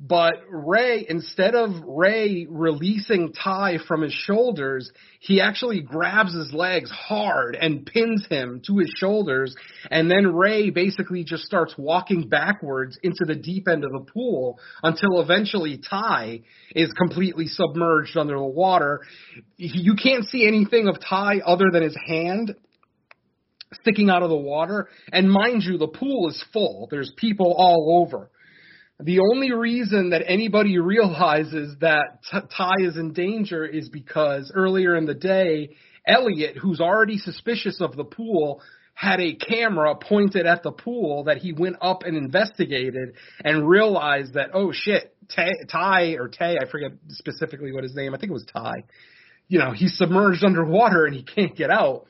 but Ray, instead of Ray releasing Ty from his shoulders, he actually grabs his legs hard and pins him to his shoulders. And then Ray basically just starts walking backwards into the deep end of the pool until eventually Ty is completely submerged under the water. You can't see anything of Ty other than his hand sticking out of the water. And mind you, the pool is full. There's people all over. The only reason that anybody realizes that Ty is in danger is because earlier in the day, Elliot, who's already suspicious of the pool, had a camera pointed at the pool that he went up and investigated and realized that, oh shit, Ty, or Tay, I forget specifically what his name, I think it was Ty, you know, he's submerged underwater and he can't get out.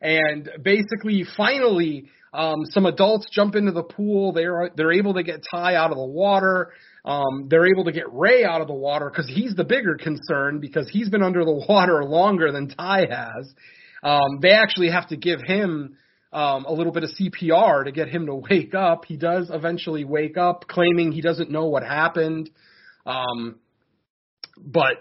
And basically, finally, um, some adults jump into the pool. They're they're able to get Ty out of the water. Um, they're able to get Ray out of the water because he's the bigger concern because he's been under the (laughs) water longer than Ty has. Um, they actually have to give him um, a little bit of CPR to get him to wake up. He does eventually wake up, claiming he doesn't know what happened. Um, but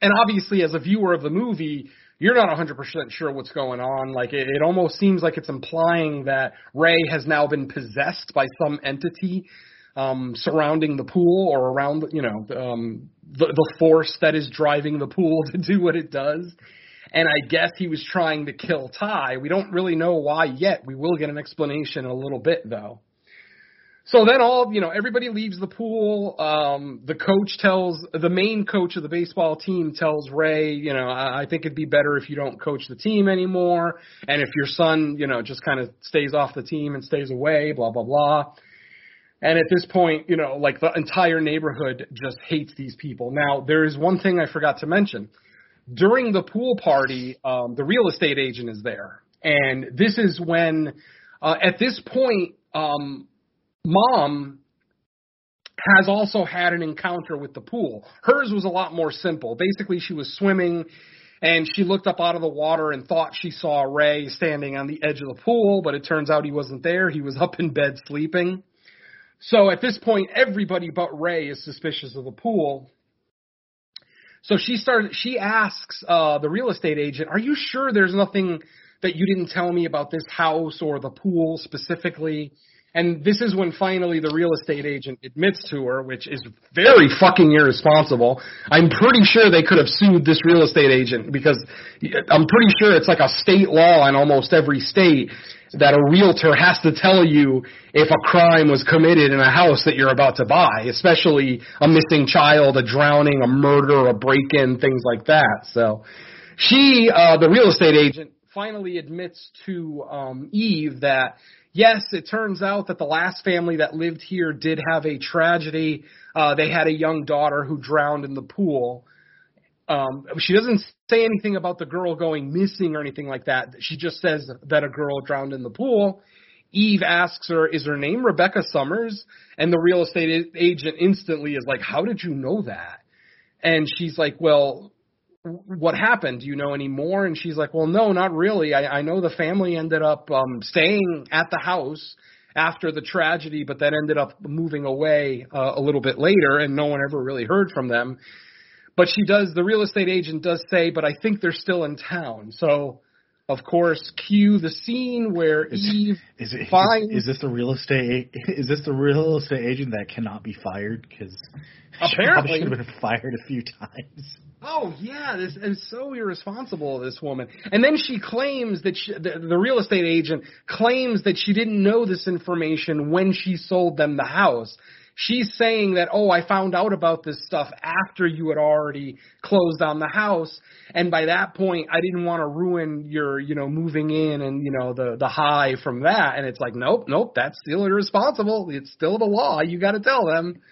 and obviously, as a viewer of the movie, you're not 100% sure what's going on. Like it, it almost seems like it's implying that Ray has now been possessed by some entity um, surrounding the pool or around, you know, um, the, the force that is driving the pool (laughs) to do what it does. And I guess he was trying to kill Ty. We don't really know why yet. We will get an explanation in a little bit, though. So then all, you know, everybody leaves the pool. Um, the coach tells, the main coach of the baseball team tells Ray, you know, I, I think it'd be better if you don't coach the team anymore. And if your son, you know, just kind of stays off the team and stays away, blah, blah, blah. And at this point, you know, like the entire neighborhood just hates these people. Now, there is one thing I forgot to mention. During the pool party, um, the real estate agent is there. And this is when, uh, at this point, um, mom has also had an encounter with the pool. Hers was a lot more simple. Basically, she was swimming and she looked up out of the water and thought she saw Ray standing on the edge of the pool, but it turns out he wasn't there. He was (laughs) up in bed sleeping. So at this point, everybody but Ray is suspicious of the pool. So she started. She asks uh, the real estate agent, "Are you sure there's nothing that you didn't tell me about this house or the pool specifically?" And this is when finally the real estate agent admits to her, which is very fucking irresponsible. I'm pretty sure they could have sued this real estate agent because I'm pretty sure it's like a state law in almost every state that a realtor has to tell you if a crime was committed in a house that you're about to buy, especially a missing child, a drowning, a murder, a break-in, things like that. So she, uh, the real estate agent, finally admits to um, Eve that yes, it turns out that the last family that lived here did have a tragedy. Uh, they had a young daughter who drowned in the pool. Um, she doesn't say anything about the girl going missing or anything like that. She just says that a girl drowned in the pool. Eve asks her, "Is her name Rebecca Summers?" And the real estate agent instantly is like, "How did you know that?" And she's like, "Well, what happened? Do you know any more?" And she's like, "Well, no, not really. I, I know the family ended up um, staying at the house after the tragedy, but then ended up moving away uh, a little bit later, and no one ever really heard from them." But she does. The real estate agent does say, "But I think they're still in town." So. Of course, cue the scene where Is- Eve Is it Fine. is, is this the real estate is this the real estate agent that cannot be fired because Apparently. she should have been fired a few times. Oh yeah, this is so irresponsible. This woman, and then she claims that she, the, the real estate agent claims that she didn't know this information when she sold them the house. She's saying that, oh, I found out about this stuff after you had already closed on the house, and by that point, I didn't want to ruin your, you know, moving in and you know the the high from that. And it's like, nope, nope, that's still irresponsible. It's still the law. You got to tell them.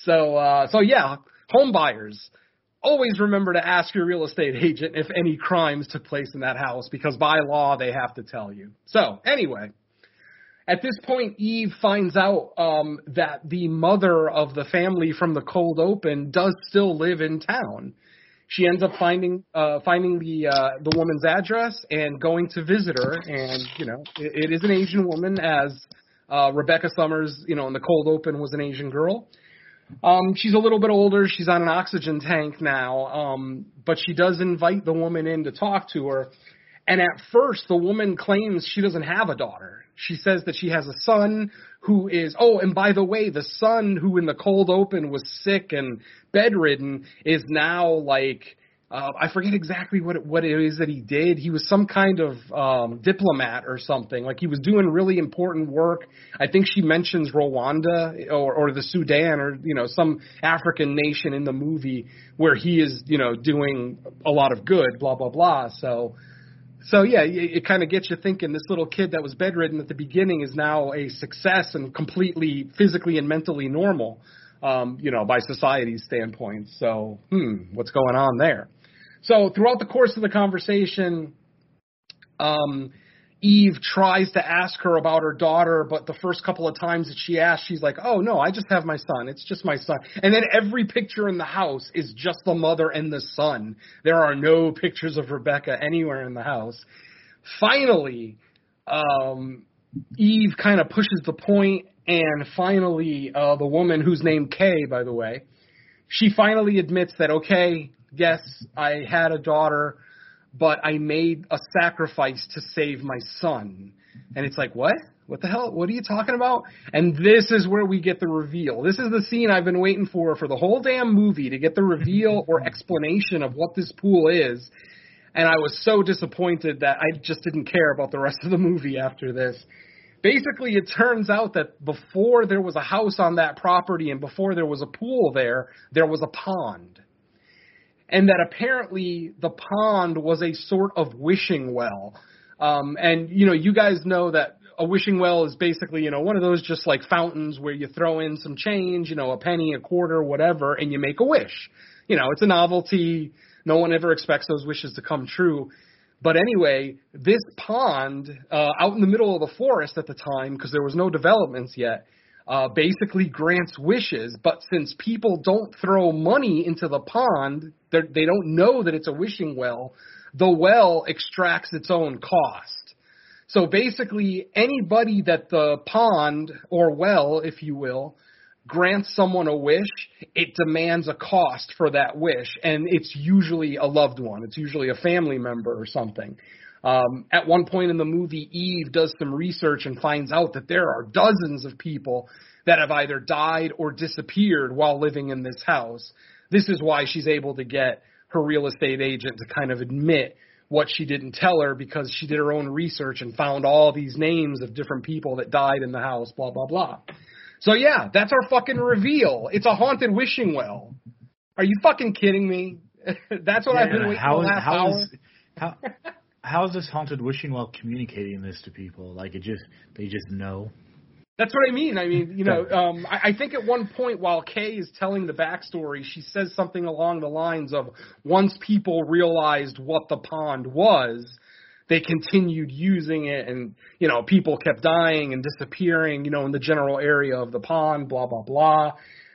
So, uh, so yeah, home buyers always remember to ask your real estate agent if any crimes took place in that house because by law they have to tell you. So, anyway, at this point, Eve finds out um, that the mother of the family from the cold open does still live in town. She ends up finding uh, finding the uh, the woman's address and going to visit her. And you know, it, it is an Asian woman, as uh, Rebecca Summers, you know, in the cold open was an Asian girl. Um, she's a little bit older. She's on an oxygen tank now, um, but she does invite the woman in to talk to her. And at first, the woman claims she doesn't have a daughter. She says that she has a son who is, oh, and by the way, the son who in the cold open was sick and bedridden is now like, uh, I forget exactly what it, what it is that he did. He was some kind of um, diplomat or something. Like he was doing really important work. I think she mentions Rwanda or, or the Sudan or you know some African nation in the movie where he is you know doing a lot of good. Blah blah blah. So. So yeah, it, it kind of gets you thinking. This little kid that was bedridden at the beginning is now a success and completely physically and mentally normal, um, you know, by society's standpoint. So, hmm, what's going on there? So throughout the course of the conversation, um, Eve tries to ask her about her daughter, but the first couple of times that she asks, she's like, "Oh no, I just have my son. It's just my son." And then every picture in the house is just the mother and the son. There are no pictures of Rebecca anywhere in the house. Finally, um, Eve kind of pushes the point, and finally, uh, the woman who's named Kay, by the way, she finally admits that, okay, yes, I had a daughter, but I made a sacrifice to save my son. And it's like, what? What the hell? What are you talking about? And this is where we get the reveal. This is the scene I've been waiting for for the whole damn movie to get the reveal (laughs) or explanation of what this pool is. And I was so disappointed that I just didn't care about the rest of the movie after this. Basically, it turns out that before there was a house on that property and before there was a pool there, there was a pond and that apparently the pond was a sort of wishing well. Um, and you know, you guys know that a wishing well is basically you know one of those just like fountains where you throw in some change, you know, a penny, a quarter, whatever, and you make a wish. You know, it's a novelty. No one ever expects those wishes to come true. But anyway, this pond uh, out in the middle of the forest at the time, because there was no developments yet, uh, basically grants wishes. But since people don't throw money into the pond, they don't know that it's a wishing well. The well extracts its own cost. So basically, anybody that the pond or well, if you will, grants someone a wish, it demands a cost for that wish, and it's usually a loved one. It's usually a family member or something. Um, at one point in the movie, Eve does some research and finds out that there are dozens of people that have either died or disappeared while living in this house. This is why she's able to get her real estate agent to kind of admit what she didn't tell her because she did her own research and found all these names of different people that died in the house, blah, blah, blah. So yeah, that's our fucking reveal. It's a haunted wishing well. Are you fucking kidding me? (laughs) that's what I've been waiting how for the last how hour. is how how is this haunted wishing well communicating this to people? Like it just they just know. That's what I mean. I mean, you know, (laughs) um, I, I think at one point while Kay is telling the backstory, she says something along the lines of, "Once people realized what the pond was, they continued using it and you know people kept dying and disappearing you know in the general area of the pond blah blah blah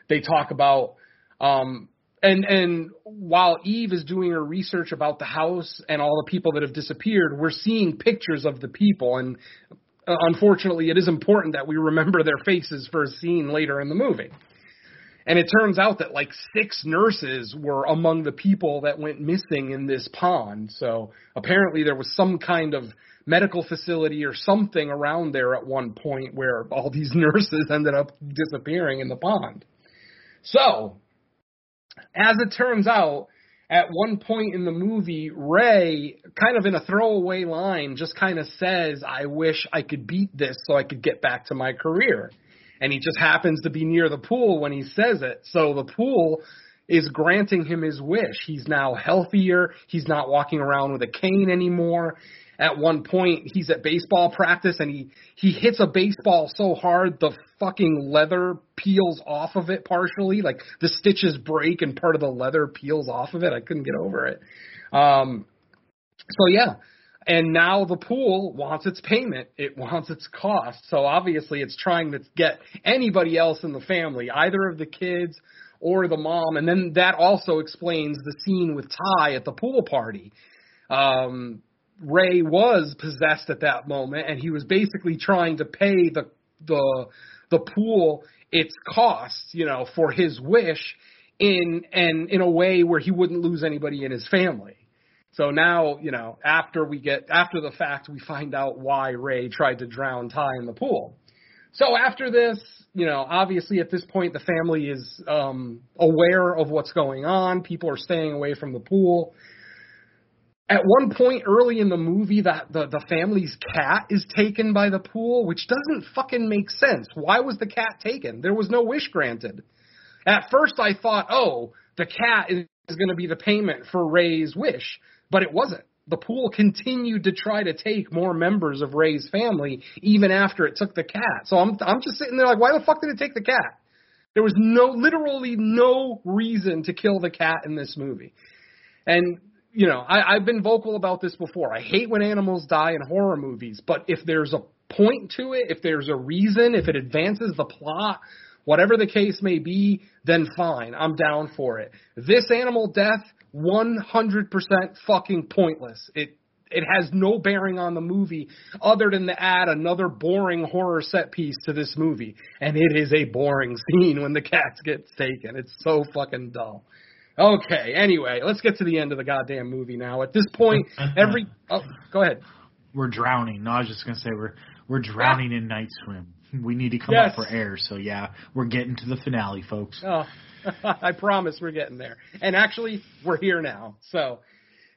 they talk about um and and while Eve is doing her research about the house and all the people that have disappeared we're seeing pictures of the people and uh, unfortunately it is important that we remember their faces for a scene later in the movie and it turns out that like six nurses were among the people that went missing in this pond. So apparently there was some kind of medical facility or something around there at one point where all these (laughs) nurses ended up disappearing in the pond. So, as it turns out, at one point in the movie, Ray, kind of in a throwaway line, just kind of says, I wish I could beat this so I could get back to my career and he just happens to be near the pool when he says it. So the pool is granting him his wish. He's now healthier. He's not walking around with a cane anymore. At one point, he's at baseball practice and he he hits a baseball so hard the fucking leather peels off of it partially. Like the stitches break and part of the leather peels off of it. I couldn't get over it. Um, so yeah, and now the pool wants its payment. It wants its cost. So obviously it's trying to get anybody else in the family, either of the kids or the mom. And then that also explains the scene with Ty at the pool party. Um, Ray was possessed at that moment and he was basically trying to pay the, the, the pool its costs, you know, for his wish in, and in a way where he wouldn't lose anybody in his family. So now, you know, after we get after the fact, we find out why Ray tried to drown Ty in the pool. So after this, you know, obviously at this point the family is um, aware of what's going on. People are staying away from the pool. At one point early in the movie, that the the family's cat is taken by the pool, which doesn't fucking make sense. Why was the cat taken? There was no wish granted. At first, I thought, oh, the cat is going to be the payment for Ray's wish but it wasn't. The pool continued to try to take more members of Ray's family even after it took the cat. So I'm I'm just sitting there like, why the fuck did it take the cat? There was no literally no reason to kill the cat in this movie. And you know, I, I've been vocal about this before. I hate when animals die in horror movies, but if there's a point to it, if there's a reason, if it advances the plot, whatever the case may be, then fine. I'm down for it. This animal death 100% fucking pointless. It it has no bearing on the movie other than to add another boring horror set piece to this movie. And it is a boring (laughs) scene when the cats get taken. It's so fucking dull. Okay, anyway, let's get to the end of the goddamn movie now. At this point, (laughs) every oh, go ahead. We're drowning. No, I was just gonna say we're we're drowning in night swim. We need to come Yes. up for air. So yeah, we're getting to the finale, folks. Oh, (laughs) I promise we're getting there. And actually, we're here now. So,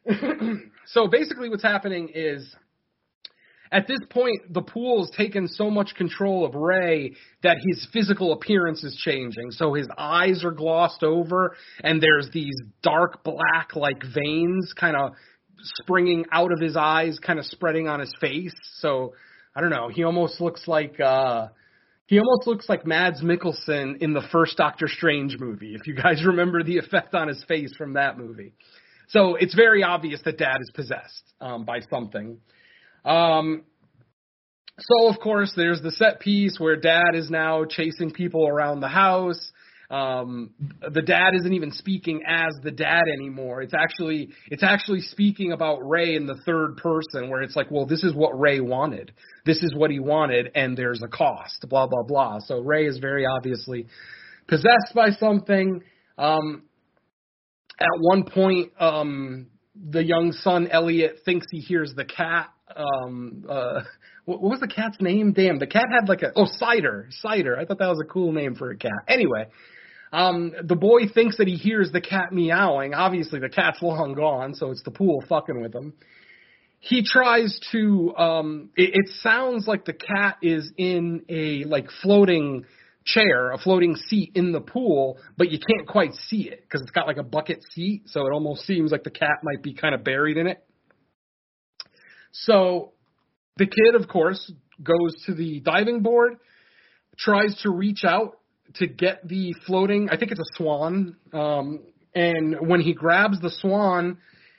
(clears throat) so basically, what's happening is. At this point, the pool's taken so much control of Ray that his physical appearance is changing. So his eyes are glossed over, and there's these dark black like veins kind of springing out of his eyes, kind of spreading on his face. So I don't know. He almost looks like uh he almost looks like Mads Mikkelsen in the first Doctor Strange movie. If you guys (laughs) remember the effect on his face from that movie. So it's very obvious that Dad is possessed um, by something. Um, so of course there's the set piece where Dad is now chasing people around the house. Um, the dad isn't even speaking as the dad anymore. It's actually it's actually speaking about Ray in the third person, where it's like, well, this is what Ray wanted. This is what he wanted, and there's a cost. Blah blah blah. So Ray is very obviously possessed by something. Um, at one point, um, the young son Elliot thinks he hears the cat. Um, uh, what, was the cat's name? Damn, the cat had like a oh cider, cider. I thought that was a cool name for a cat. Anyway, um, the boy thinks that he hears the cat meowing. Obviously, the cat's long gone, so it's the pool fucking with him. He tries to. Um, it, it sounds like the cat is in a like floating chair, a floating seat in the pool, but you can't quite see it because it's got like a bucket seat, so it almost seems like the cat might be kind of buried in it. So the kid, of course, goes to the diving board, tries to reach out to get the floating, I think it's a swan, um, and when he grabs the swan,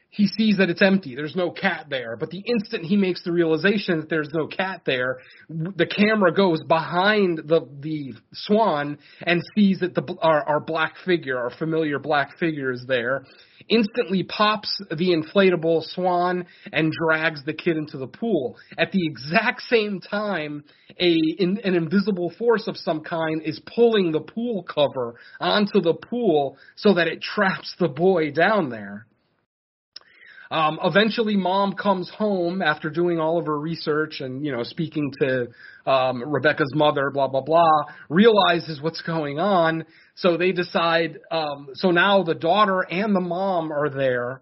he sees that it's empty. There's no cat there. But the instant he makes the realization that there's no cat there, the camera goes behind the the swan and sees that the our, our black figure, our familiar black figure, is there. Instantly pops the inflatable swan and drags the kid into the pool. At the exact same time, a in, an invisible force of some kind is pulling the pool cover onto the pool so that it traps the boy down there. Um, eventually, mom comes home after doing all of her research and you know speaking to um, Rebecca's mother, blah blah blah. Realizes what's going on, so they decide. Um, so now the daughter and the mom are there,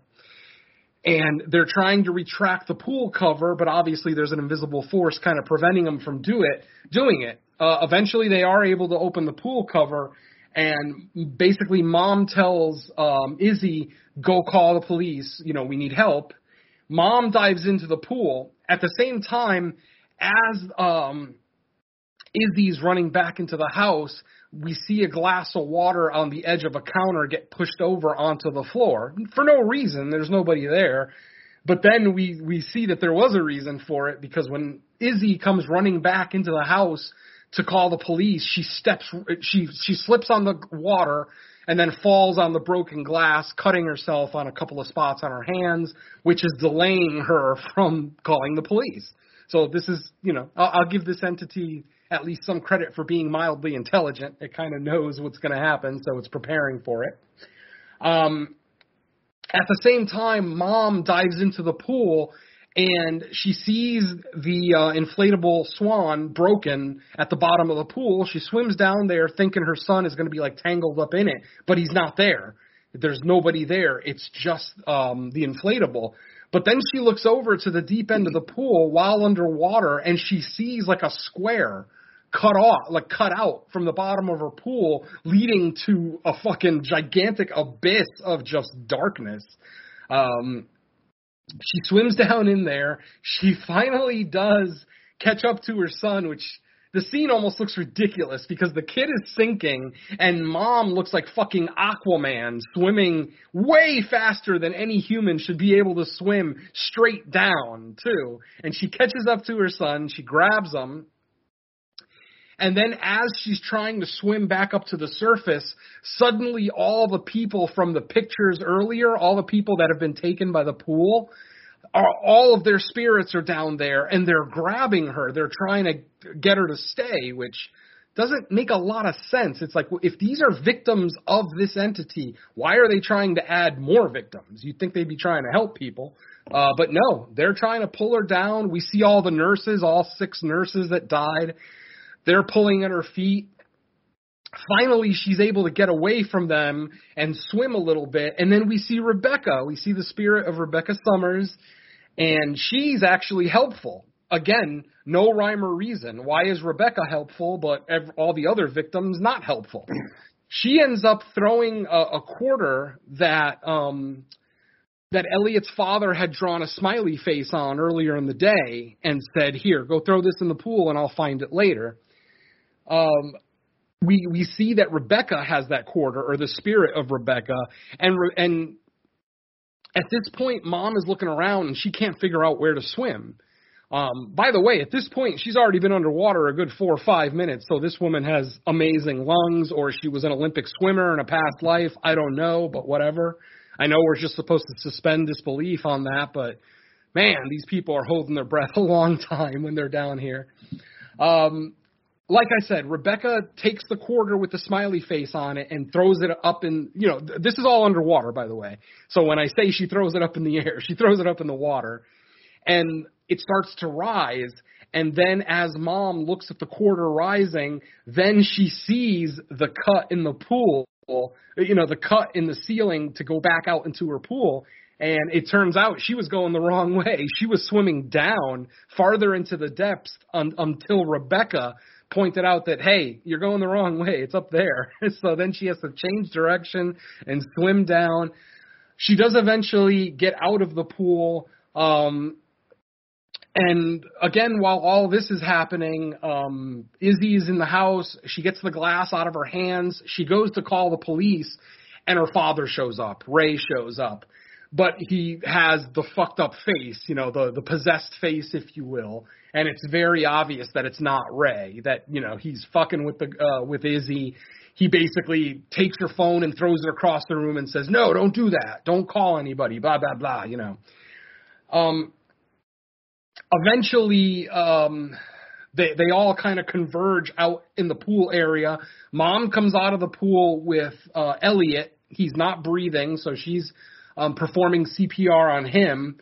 and they're trying to retract the pool cover, but obviously there's an invisible force kind of preventing them from do it, doing it. Uh, eventually, they are able to open the pool cover, and basically, mom tells um, Izzy, "Go call the police. You know, we need help." Mom dives into the pool. At the same time, as um, Izzy's running back into the house, we see a glass of water on the edge of a counter get pushed over onto the floor for no reason. There's nobody there. But then we we see that there was a reason for it because when Izzy comes running back into the house to call the police, she steps she she slips on the water and then falls on the broken glass, cutting herself on a couple of spots on her hands, which is delaying her (laughs) from calling the police. So this is, you know, I'll, I'll give this entity at least some credit for being mildly intelligent. It kind of knows what's going to happen, so it's preparing for it. Um, at the same time, mom dives into the pool and she sees the uh, inflatable swan broken at the bottom of the pool. She swims down there thinking her son is going to be like tangled up in it, but he's not there. There's nobody there. It's just um, the inflatable. But then she looks over to the deep end of the pool while underwater and she sees like a square cut off, like cut out from the bottom of her pool, leading to a fucking gigantic abyss of just darkness. Um, she swims down in there. She finally does catch up to her son, which the scene almost looks ridiculous because the kid is sinking and mom looks like fucking Aquaman swimming way faster than any human should be able to swim straight down too. And she catches up to her son, she grabs him, and then as she's trying to swim back up to the surface, suddenly all the people from the pictures earlier, all the people that have been taken by the pool, are all of their spirits are down there and they're grabbing her. They're trying to get her to stay, which doesn't make a lot of sense. It's like if these are victims of this entity, why are they trying to add more victims? You'd think they'd be trying to help people. Uh, but no, they're trying to pull her down. We see all the nurses, all six nurses that died. They're pulling at her feet. Finally, she's able to get away from them and swim a little bit. And then we see Rebecca. We see the spirit of Rebecca Summers, and she's actually helpful. Again, no rhyme or reason. Why is Rebecca helpful, but ev- all the other victims not helpful? She ends up throwing a, a quarter that um, that Elliot's father had drawn a smiley face on earlier in the day and said, "Here, go throw this in the pool, and I'll find it later." Um, we we see that Rebecca has that quarter or the spirit of Rebecca, and and at this point, mom is looking around and she can't figure out where to swim. Um, by the way, at this point, she's already been underwater a good four or five minutes, so this woman has amazing lungs, or she was an Olympic swimmer in a past life. I don't know, but whatever. I know we're just supposed to suspend disbelief on that, but man, these people are holding their breath (laughs) a long time when they're down here. Um, like I said, Rebecca takes the quarter with the smiley face on it and throws it up in, you know, th- this is all underwater, by the way. So when I say she throws it up in the (laughs) air, she throws it up in the water and it starts to rise. And then as mom looks at the quarter rising, then she sees the cut in the pool, you know, the cut in the ceiling to go back out into her pool. And it turns out she was going the wrong way. She was swimming down farther into the depths un- until Rebecca pointed out that hey, you're going the wrong way. It's up there. (laughs) so then she has to change direction and swim down. She does eventually get out of the pool. Um, and again, while all this is happening, um, Izzy is in the house. She gets the glass out of her hands. She goes to call the police, and her father shows up. Ray shows up. But he has the fucked up face, you know, the the possessed face, if you will, and it's very obvious that it's not Ray. That you know he's fucking with the uh, with Izzy. He basically takes her phone and throws it across the room and says, "No, don't do that. Don't call anybody." Blah blah blah. You know. Um. Eventually, um, they they all kind of converge out in the pool area. Mom comes out of the pool with uh, Elliot. He's not breathing, so she's um, performing CPR on him,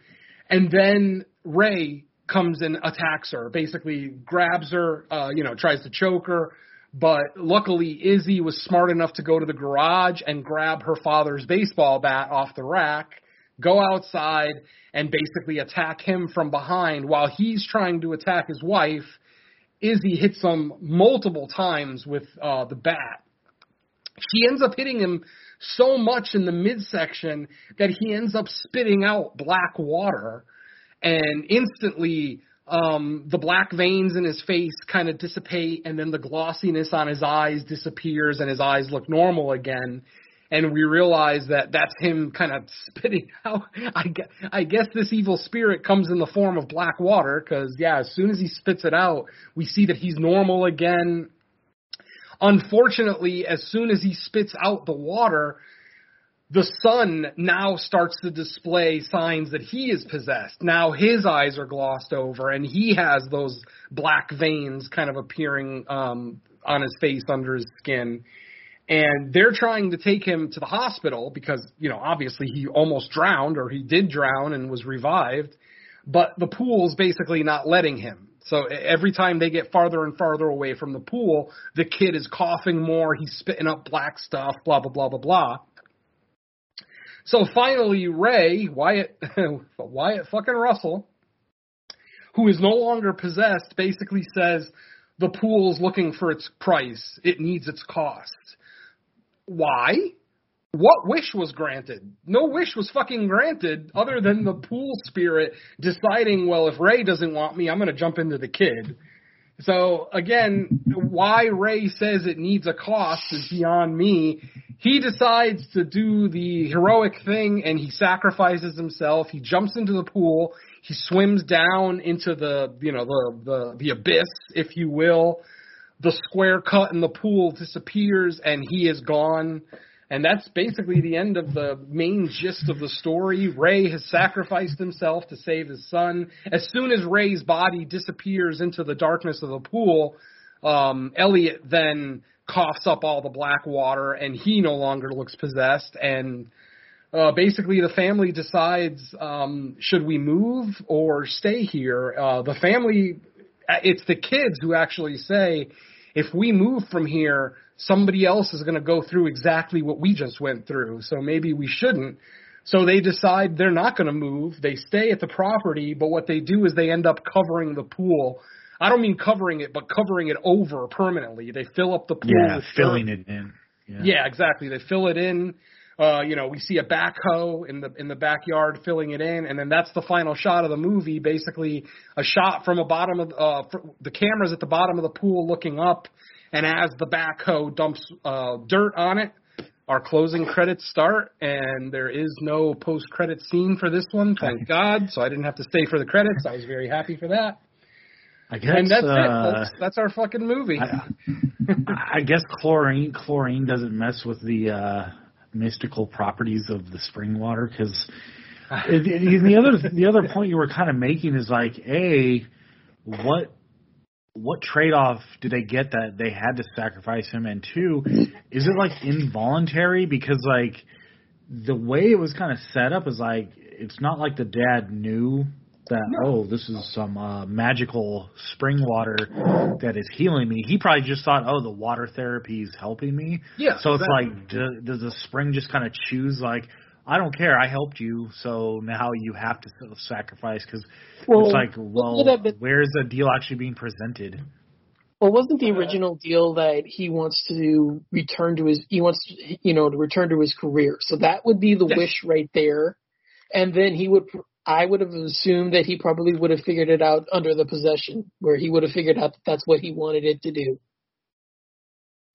and then Ray comes and attacks her. Basically, grabs her, uh, you know, tries to choke her. But luckily, Izzy was smart enough to go to the garage and grab her father's baseball bat off the rack, go outside, and basically attack him from behind while he's trying to attack his wife. Izzy hits him multiple times with uh, the bat. She ends up hitting him so much in the midsection that he ends up spitting out black water, and instantly um, the black veins in his face kind of dissipate, and then the glossiness on his eyes disappears, and his eyes look normal again. And we realize that that's him kind of (laughs) spitting out. I guess, I guess this evil spirit comes in the form of black water, because yeah, as soon as he spits it out, we see that he's normal again. Unfortunately, as soon as he spits out the water, the son now starts to display signs that he is possessed. Now his eyes are glossed over, and he has those black veins kind of appearing um, on his face under his skin. And they're trying to take him to the hospital because, you know, obviously he almost drowned or he did drown and was revived, but the pool's basically not letting him. So every time they get farther and farther away from the pool, the kid is coughing more, he's spitting up black stuff, blah, blah, blah, blah, blah. So finally, Ray, Wyatt, (laughs) Wyatt fucking Russell, who is no longer possessed, basically says the pool's looking for its price. It needs its cost. Why? What wish was granted? No wish was fucking granted other than the pool spirit deciding, well, if Ray doesn't want me, I'm going to jump into the kid. So again, why Ray says it needs a cost is beyond me. He decides to do the heroic thing and he sacrifices himself. He jumps into the pool. He swims down into the, you know, the, the, the abyss, if you will. The square cut in the pool disappears and he is gone. And that's basically the end of the main gist of the story. Ray has sacrificed himself to save his son. As soon as Ray's body disappears into the darkness of the pool, um, Elliot then coughs up all the black water and he no longer looks possessed. And uh, basically, the family decides um, should we move or stay here. Uh, the family, it's the kids who actually say, if we move from here, somebody else is going to go through exactly what we just went through. So maybe we shouldn't. So they decide they're not going to move. They stay at the property, but what they do is they end up covering the pool. I don't mean covering it, but covering it over permanently. They fill up the pool. Yeah, filling dirt. it in. Yeah. Yeah, exactly. They fill it in. Uh, you know, we see a backhoe in the in the backyard filling it in, and then that's the final shot of the movie. Basically, a shot from a bottom of uh, fr- the camera's at the bottom of the pool looking up, and as the backhoe dumps uh, dirt on it, our closing credits start, and there is no post credit scene for this one, thank God. So I didn't have to stay for the credits. I was very happy for that. I guess. and that's uh, it. Folks. That's our fucking movie. I, I guess chlorine chlorine doesn't mess with the uh, mystical properties of the spring water because (laughs) the other the other point you were kind of making is like a what what trade off do they get that they had to sacrifice him? And two is it like involuntary? Because like the way it was kind of set up is like it's not like the dad knew that oh this is some uh, magical spring water that is healing me. He probably just thought oh the water therapy is helping me. Yeah, so it's exactly. like do, does the spring just kind of choose like I don't care I helped you so now you have to sacrifice because Well, it's like well been- where's the deal actually being presented Well, wasn't the original deal that he wants to return to his he wants to, you know to return to his career? So that would be the Yes. wish right there, and then he would. I would have assumed that he probably would have figured it out under the possession, where he would have figured out that that's what he wanted it to do.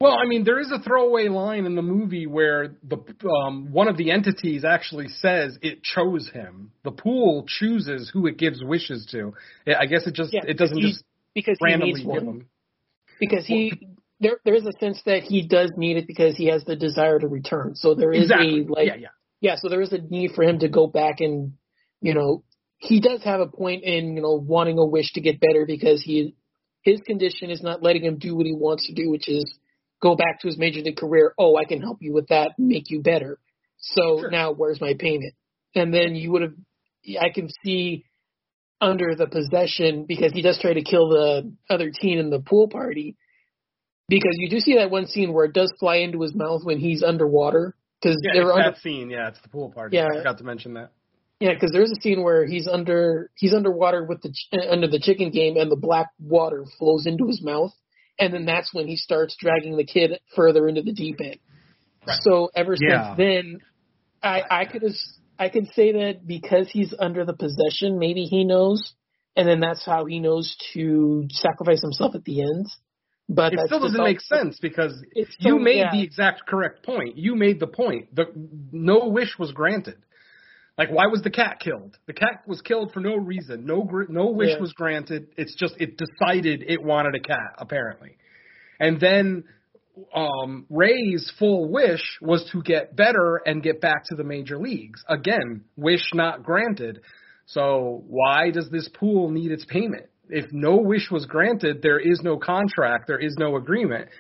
Well, I mean, there is a throwaway line in the movie where the um, one of the entities actually says it chose him. The pool chooses who it gives wishes to. I guess it just Yeah, it doesn't he- just because he randomly needs give them. Because he there there is a sense that he does need it because he has the desire to return. So there is Exactly. a like yeah, yeah. yeah, so there is a need for him to go back and you know he does have a point in you know wanting a wish to get better because he his condition is not letting him do what he wants to do, which is go back to his major league career. Oh, I can help you with that, make you better. So Sure. now where's my payment? And then you would have I can see under the possession because he does try to kill the other teen in the pool party. Because you do see that one scene where it does fly into his mouth when he's underwater. Because Yeah, they're under, that scene. Yeah, it's the pool party. Yeah. I forgot to mention that. yeah, because there's a scene where he's under he's underwater with the ch- uh, under the chicken game, and the black water flows into his mouth, and then that's when he starts dragging the kid further into the deep end. Right. So ever Yeah. since then, I I could I could say that because he's under the possession, maybe he knows, and then that's how he knows to sacrifice himself at the end. But It still doesn't make sense because It's you so- made yeah. the exact correct point. You made the point. The no wish was granted. Like why was the cat killed? The cat was killed for no reason. No gr- no wish Yeah. was granted. It's just it decided it wanted a cat apparently. And then um Ray's full wish was to get better and get back to the major leagues. Again, wish not granted. So why does this pool need its payment? If no wish was granted, there is no contract, there is no agreement.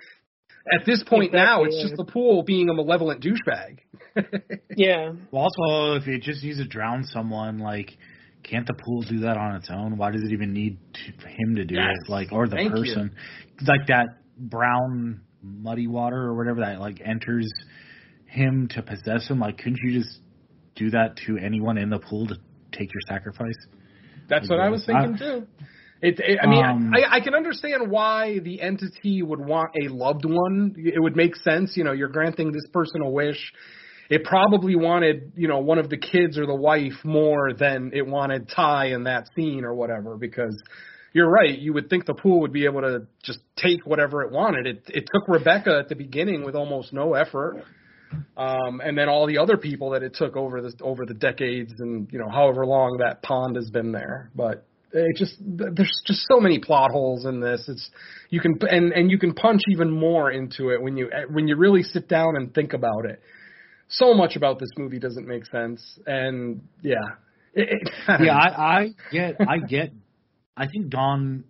At this point now, it's just the pool being a malevolent douchebag. (laughs) Yeah, Well, also, if it just needs to drown someone, like, can't the pool do that on its own? Why does it even need to, him to do Yes. it? Like, or the Thank you. person, like that brown muddy water or whatever that like enters him to possess him. Like, couldn't you just do that to anyone in the pool to take your sacrifice? That's what I was I- thinking too. It, it, I mean, Um, I, I can understand why the entity would want a loved one. It would make sense. You know, you're granting this person a wish. It probably wanted, you know, one of the kids or the wife more than it wanted Ty in that scene or whatever. Because you're right. You would think the pool would be able to just take whatever it wanted. It it took Rebecca at the beginning with almost no effort. Um, and then all the other people that it took over the over the decades and you know however long that pond has been there. But it just there's just so many plot holes in this. It's you can and and you can punch even more into it when you eh, when you really sit down and think about it. So much about this movie doesn't make sense, and yeah, it, it, (laughs) yeah, I, I get, I get. I think Don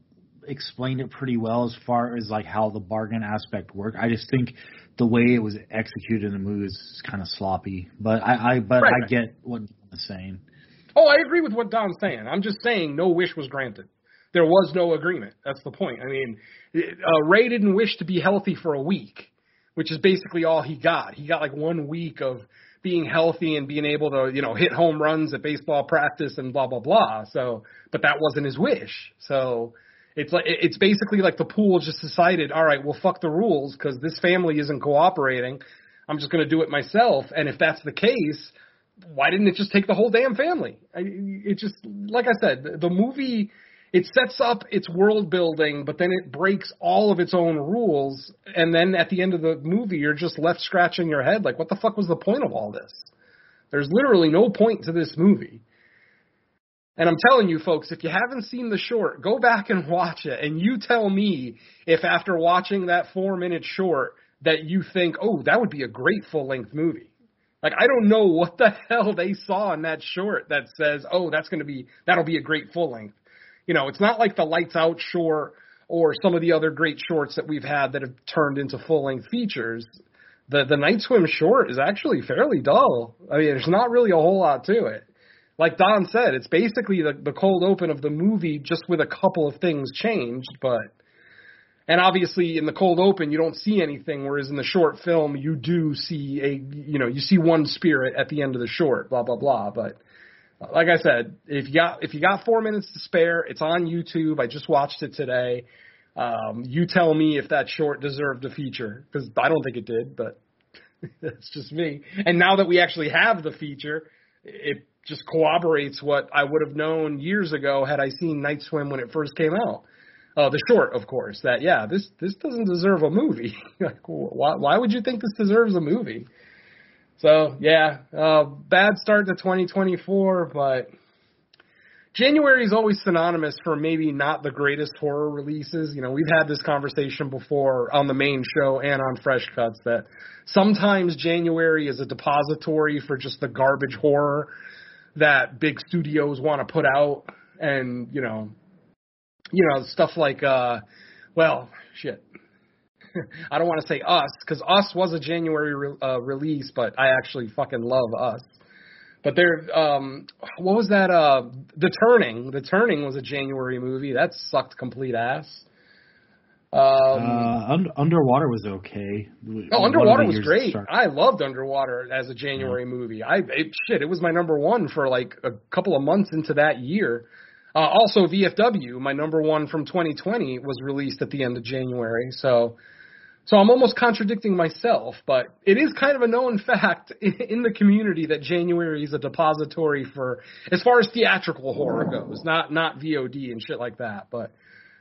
explained it pretty well as far as like how the bargain aspect worked. I just think the way it was executed in the movie is kind of sloppy. But I, I but Right, I get what Don is saying. Oh, I agree with what Don's saying. I'm just saying no wish was granted. There was no agreement. That's the point. I mean, uh, Ray didn't wish to be healthy for a week, which is basically all he got. He got like one week of being healthy and being able to, you know, hit home runs at baseball practice and blah blah blah. So, but that wasn't his wish. So, it's like it's basically like the pool just decided, all right, well, fuck the rules because this family isn't cooperating. I'm just going to do it myself. And if that's the case, why didn't it just take the whole damn family? I, it just, like I said, the, the movie, it sets up its world building, but then it breaks all of its own rules. And then at the end of the movie, you're just left scratching your head like, what the fuck was the point of all this? There's literally no point to this movie. And I'm telling you, folks, if you haven't seen the short, go back and watch it, and you tell me if after watching that four minute short that you think, oh, that would be a great full length movie. Like I don't know what the (laughs) hell they saw in that short that says, "Oh, that's going to be that'll be a great full length." You know, it's not like the Lights Out short or some of the other great shorts that we've had that have turned into full length features. The the Night Swim short is actually fairly dull. I mean, there's not really a whole lot to it. Like Don said, it's basically the the cold open of the movie just with a couple of things changed, but and obviously in the cold open you don't see anything whereas in the short film you do see a you know you see one spirit at the end of the short blah blah blah. But like i said if you got if you got 4 minutes to spare it's on youtube. I just watched it today. Um you tell me if that short deserved a feature cuz i don't think it did but (laughs) that's just me. And now that we actually have the feature it just corroborates what i would have known years ago had i seen night swim when it first came out uh, the short, of course, that yeah, this this doesn't deserve a movie. (laughs) like, why why would you think this deserves a movie? So yeah, uh, bad start to 2024, but January is always synonymous for maybe not the greatest horror releases. You know, we've had this conversation before on the main show and on Fresh Cuts that sometimes January is a depository for just the garbage horror that big studios want to put out and, you know, you know, stuff like uh well, shit. (laughs) I don't want to say us because us was a January re- uh, release, but I actually fucking love us. But there, um, what was that? Uh, the Turning. The Turning was a January movie. That sucked complete ass. Um, uh, un- Underwater was okay. Oh, Underwater was great. I loved Underwater as a January yeah. movie. I it, shit, it was my number one for like a couple of months into that year. Uh, also, VFW, my number one from 2020, was released at the end of January. So so I'm almost contradicting myself, but it is kind of a known (laughs) fact in the community that January is a depository for as far as theatrical horror goes, not not VOD and shit like that. But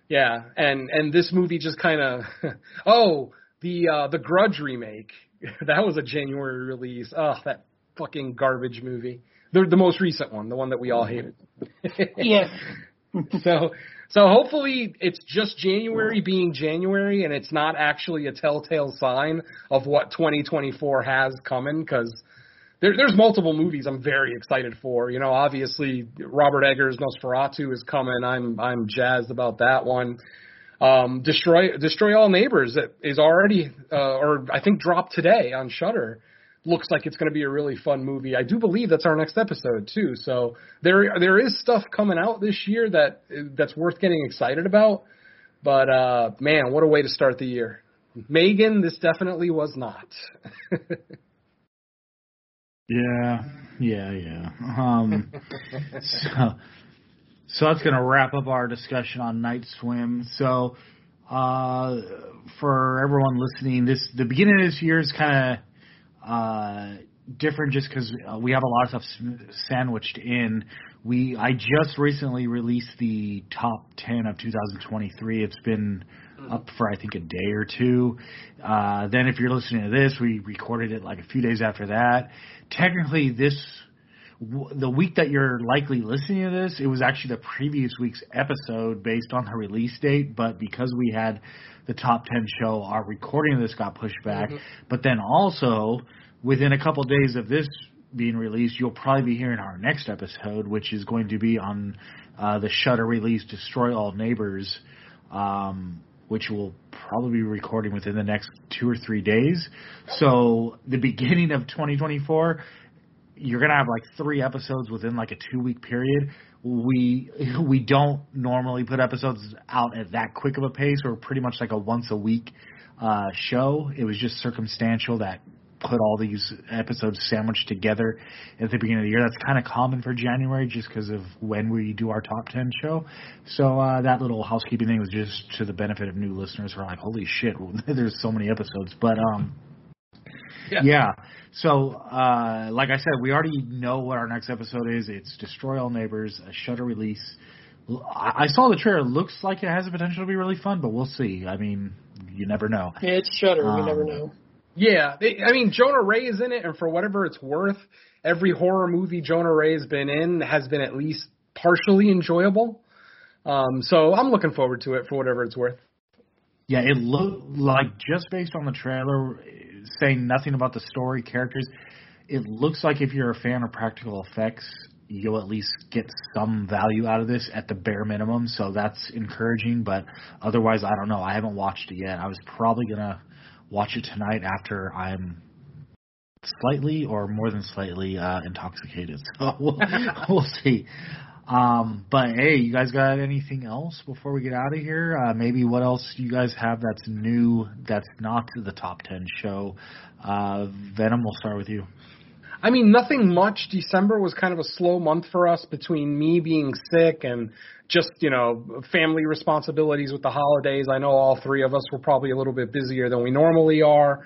yeah, and and this movie just kind of (laughs) oh the uh, the Grudge remake (laughs) that was a January release. Oh, that fucking garbage movie. The the most recent one, the one that we all hated. (laughs) yeah. (laughs) so so hopefully it's just January being January and it's not actually a telltale sign of what 2024 has coming because there, there's multiple movies I'm very excited for. You know, obviously Robert Eggers' Nosferatu is coming. I'm I'm jazzed about that one. Um, Destroy Destroy All Neighbors is already uh, or I think dropped today on Shudder looks like it's going to be a really fun movie. I do believe that's our next episode too. So there there is stuff coming out this year that that's worth getting excited about. But uh man, what a way to start the year. Megan, this definitely was not. (laughs) yeah, yeah, yeah. Um, (laughs) so, so that's going to wrap up our discussion on Night Swim. So, uh, for everyone listening, this the beginning of this year is kind of uh, different just because uh, we have a lot of stuff sandwiched in. We I just recently released the top ten of 2023. It's been mm-hmm. up for I think a day or two. Uh, then if you're listening to this, we recorded it like a few days after that. Technically, this the week that you're likely listening to this, it was actually the previous week's episode based on the release date, but because we had the top 10 show, our recording of this got pushed back. Mm-hmm. But then also, within a couple of days of this being released, you'll probably be hearing our next episode, which is going to be on uh, the Shudder release Destroy All Neighbors, um, which we'll probably be recording within the next two or three days. So the beginning of 2024, you're gonna have like three episodes within like a two week period we (laughs) we don't normally put episodes out at that quick of a pace. We're pretty much like a once a week uh, show. It was just circumstantial that put all these episodes sandwiched together at the beginning of the year. That's kind of common for January just because of when we do our top 10 show. So uh, that little housekeeping thing was just to the benefit of new listeners who are like, holy shit, (laughs) there's so many episodes. But um, yeah. yeah. So, uh, like I said, we already know what our next episode is. It's Destroy All Neighbors, a Shudder release. I saw the trailer. It looks like it has the potential to be really fun, but we'll see. I mean, you never know. Yeah, it's Shudder. Um, never know. Yeah, I mean, Jonah Ray is in it, and for whatever it's worth, every horror movie Jonah Ray has been in has been at least partially enjoyable. Um, so I'm looking forward to it for whatever it's worth. Yeah, it looked like just based on the trailer, saying nothing about the story, characters, it looks like if you're a fan of practical effects, you'll at least get some value out of this at the bare minimum. So that's encouraging. But otherwise, I don't know. I haven't watched it yet. I was probably gonna watch it tonight after I'm slightly or more than slightly uh, intoxicated. (laughs) So we'll, we'll see. Um, but hey, you guys got anything else before we get out of here? Uh, maybe what else you guys have that's new that's not the top 10 show? Uh, Venom, we'll start with you. I mean, nothing much. December was kind of a slow month for us between me being sick and just, you know, family responsibilities with the holidays. I know all three of us were probably a little bit busier than we normally are.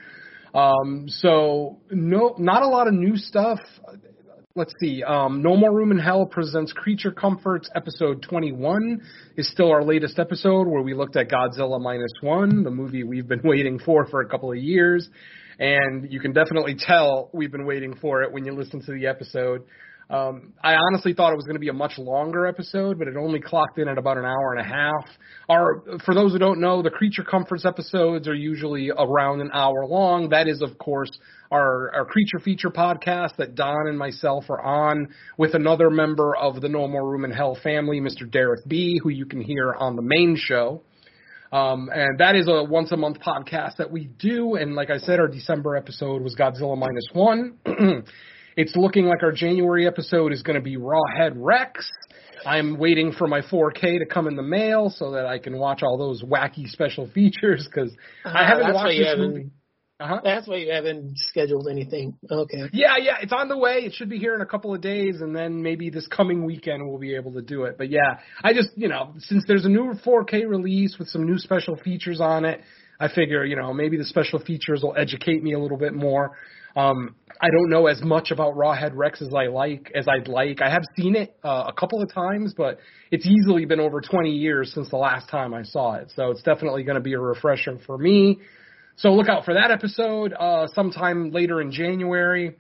Um, so no, not a lot of new stuff let's see. Um, no More Room in Hell presents Creature Comforts. Episode 21 is still our latest episode where we looked at Godzilla minus one, the movie we've been (laughs) waiting for for a couple of years. And you can definitely tell we've been waiting for it when you listen to the episode. Um, I honestly thought it was going to be a much longer episode, but it only clocked in at about an hour and a half. Our, for those who don't know, the Creature Comforts episodes are usually around an hour long. That is, of course, our, our creature feature podcast that Don and myself are on with another member of the No More Room in Hell family, Mr. Derek B., who you can hear on the main show. Um, and that is a once a month podcast that we do. And like I said, our December episode was Godzilla minus one. (clears throat) It's looking like our January episode is going to be Rawhead Rex. I'm waiting for my 4K to come in the mail so that I can watch all those wacky special features because uh, I haven't watched this movie. Uh-huh. That's why you haven't scheduled anything. Okay. Yeah, yeah, it's on the way. It should be here in a couple of days, and then maybe this coming weekend we'll be able to do it. But yeah, I just, you know, since there's a new 4K release with some new special features on it, I figure, you know, maybe the special features will educate me a little bit more. Um, I don't know as much about Rawhead Rex as I like as I'd like. I have seen it uh, a couple of times, but it's easily been over 20 years since the last time I saw it. So it's definitely going to be a refresher for me. So look out for that episode uh, sometime later in January.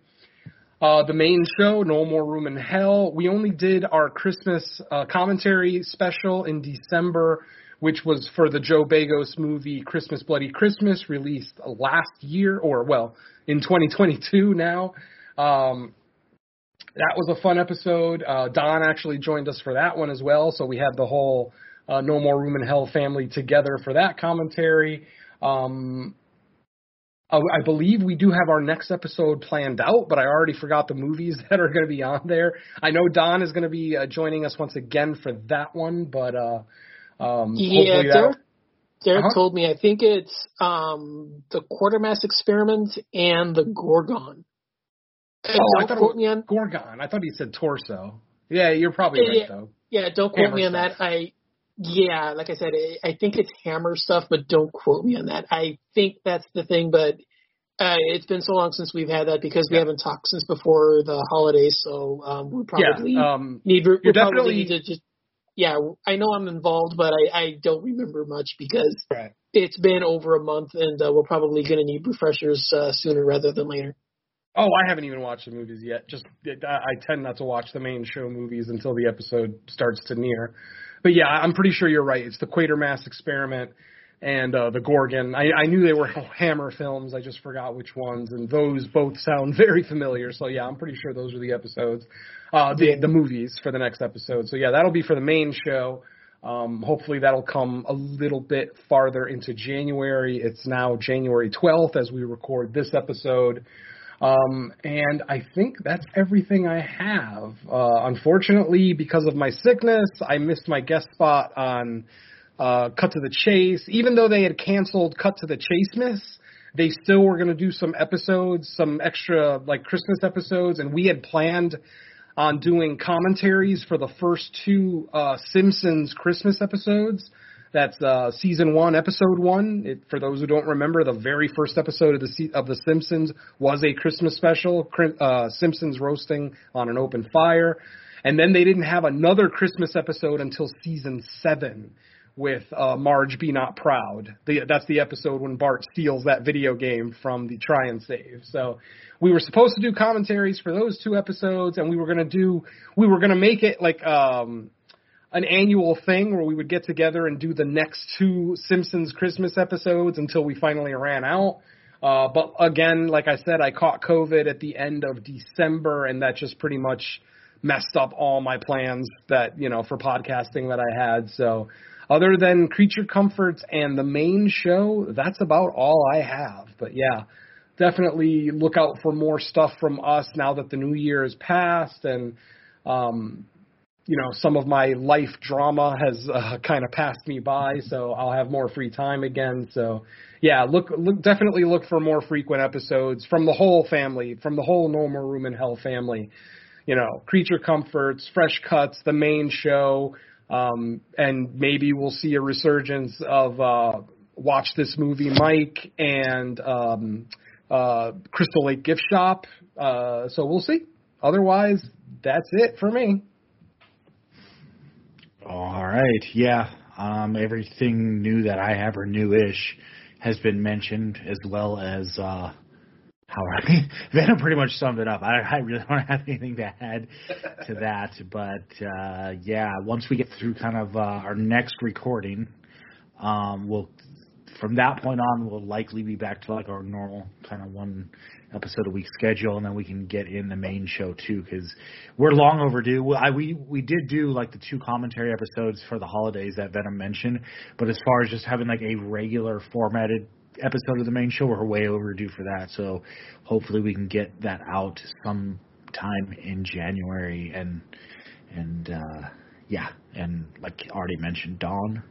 Uh, the main show, No More Room in Hell. We only did our Christmas uh, commentary special in December which was for the Joe Begos movie Christmas Bloody Christmas, released last year, or well, in 2022 now. Um, that was a fun episode. Uh, Don actually joined us for that one as well, so we had the whole uh, No More Room in Hell family together for that commentary. Um, I believe we do have our next episode planned out, but I already forgot the movies (laughs) that are going to be on there. I know Don is going to be uh, joining us once again for that one, but uh, um, yeah, Derek, Derek uh-huh. told me I think it's um, the Quatermass experiment and the Gorgon. oh, I thought quote me on Gorgon. I thought he said torso. Yeah, you're probably yeah, right though. Yeah, don't quote Hammer me on stuff. that. I yeah, like I said, I, think it's Hammer stuff, but don't quote me on that. I think that's the thing, but uh, it's been so long since we've had that because we haven't talked since before the holidays, so um, we probably yeah, um, need we probably need to just yeah, I know I'm involved, but I, I don't remember much because right. it's been over a month, and uh, we're probably going to need refreshers uh, sooner rather than later. Oh, I haven't even watched the movies yet. Just I tend not to watch the main show movies until the episode starts to near. But yeah, I'm pretty sure you're right. It's the Quatermass experiment and uh, the Gorgon. I, I knew they were (laughs) Hammer films. I just forgot which ones, and those both sound (laughs) very familiar. So yeah, I'm pretty sure those are the episodes, uh, the the movies for the next episode. So yeah, that'll be for the main show. Um, hopefully that'll come a little bit farther into January. It's now January 12th as we record this episode. Um, and I think that's everything I have. Uh, unfortunately, because of my sickness, I missed my guest spot on uh, Cut to the Chase. Even though they had canceled Cut to the Chase Miss, they still were going to do some episodes, some extra like Christmas episodes, and we had planned on doing commentaries for the first two uh, Simpsons Christmas episodes. That's uh, season one, episode one. It, for those who don't remember, the very first episode of the of the Simpsons was a Christmas special, uh, Simpsons roasting on an open fire, and then they didn't have another Christmas episode until season seven with uh, Marge Be Not Proud. The, that's the episode when Bart steals that video game from the Try-N-Save. So we were supposed to do commentaries for those two episodes, and we were gonna do we were gonna make it like um, an annual thing where we would get together and do the next two Simpsons Christmas episodes until we finally ran out. Uh, but again, like I said, I caught COVID at the end of December, and that just pretty much messed up all my plans that you know for podcasting that I had. So other than Creature Comforts and the main show, that's about all I have. But yeah, definitely look out for more stuff from us now that the new year has passed and um you know some of my life drama has uh, (laughs) kind of passed me by so I'll have more free time again so yeah look look definitely look for more frequent episodes from the whole family from the whole No More Room in Hell family you know creature comforts fresh cuts the main show um, and maybe we'll see a resurgence of uh, Watch This Movie Mike and um, uh, Crystal Lake Gift Shop. Uh, so we'll see. otherwise, that's it for me. All right. Yeah. Um, everything new that I have or new-ish has been mentioned, as well as uh, how (laughs) I Venom pretty much summed it up. I, I really (laughs) don't have anything to add to that, but uh, yeah, once we get through kind of uh, our next recording, um, we'll from that point on we'll likely be back to like our normal kind of one episode a week schedule, and then we can get in the main show too because we're long overdue. Well, I, we we did do like the two commentary episodes for the holidays that Venom mentioned, but as far as just having like a regular formatted episode of the main show, we're way overdue for that. So hopefully we can get that out sometime in January and and uh yeah, and like already mentioned, Don.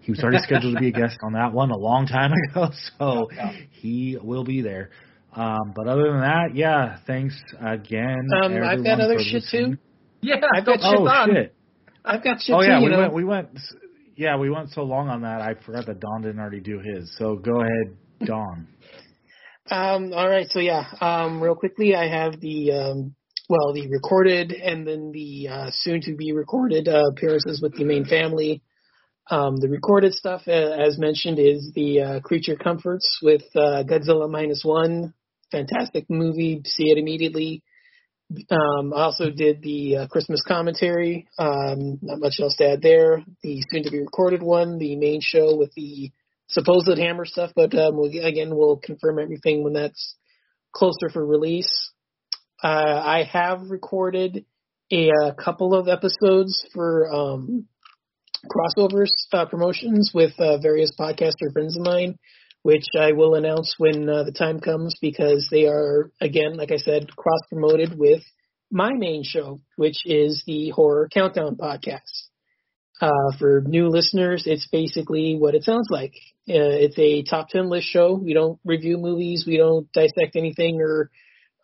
He was already scheduled to be a (laughs) guest on that one a long time ago, (laughs) so he will be there. Um, but other than that, yeah, thanks again. Um, I've got other shit listening. too. Yeah, I've got don't shit Oh on. shit! I've got shit Oh too. yeah, we know. went. We went. Yeah, we went so long on that. I forgot that Don didn't already do his. So go ahead, Don. (laughs) Um, all right, so yeah, um, real quickly, I have the um, well, the recorded and then the uh, soon to be recorded uh, appearances with the main family. Um, the recorded stuff, uh, as mentioned, is the uh, Creature Comforts with uh, Godzilla minus one. Fantastic movie. See it immediately. Um, I also did the uh, Christmas commentary. Um, not much else to add there. The soon to be recorded one, the main show with the supposed Hammer stuff, but um, we'll, again, we'll confirm everything when that's closer for release. Uh, I have recorded a, uh couple of episodes for um, crossovers uh, promotions with uh, various podcaster friends of mine, which I will announce when uh, the time comes because they are, again, like I said, cross promoted with my main show, which is the Horror Countdown podcast. Uh, for new listeners, it's basically what it sounds like. Uh, it's a top 10 list show. We don't review movies. We don't dissect anything or,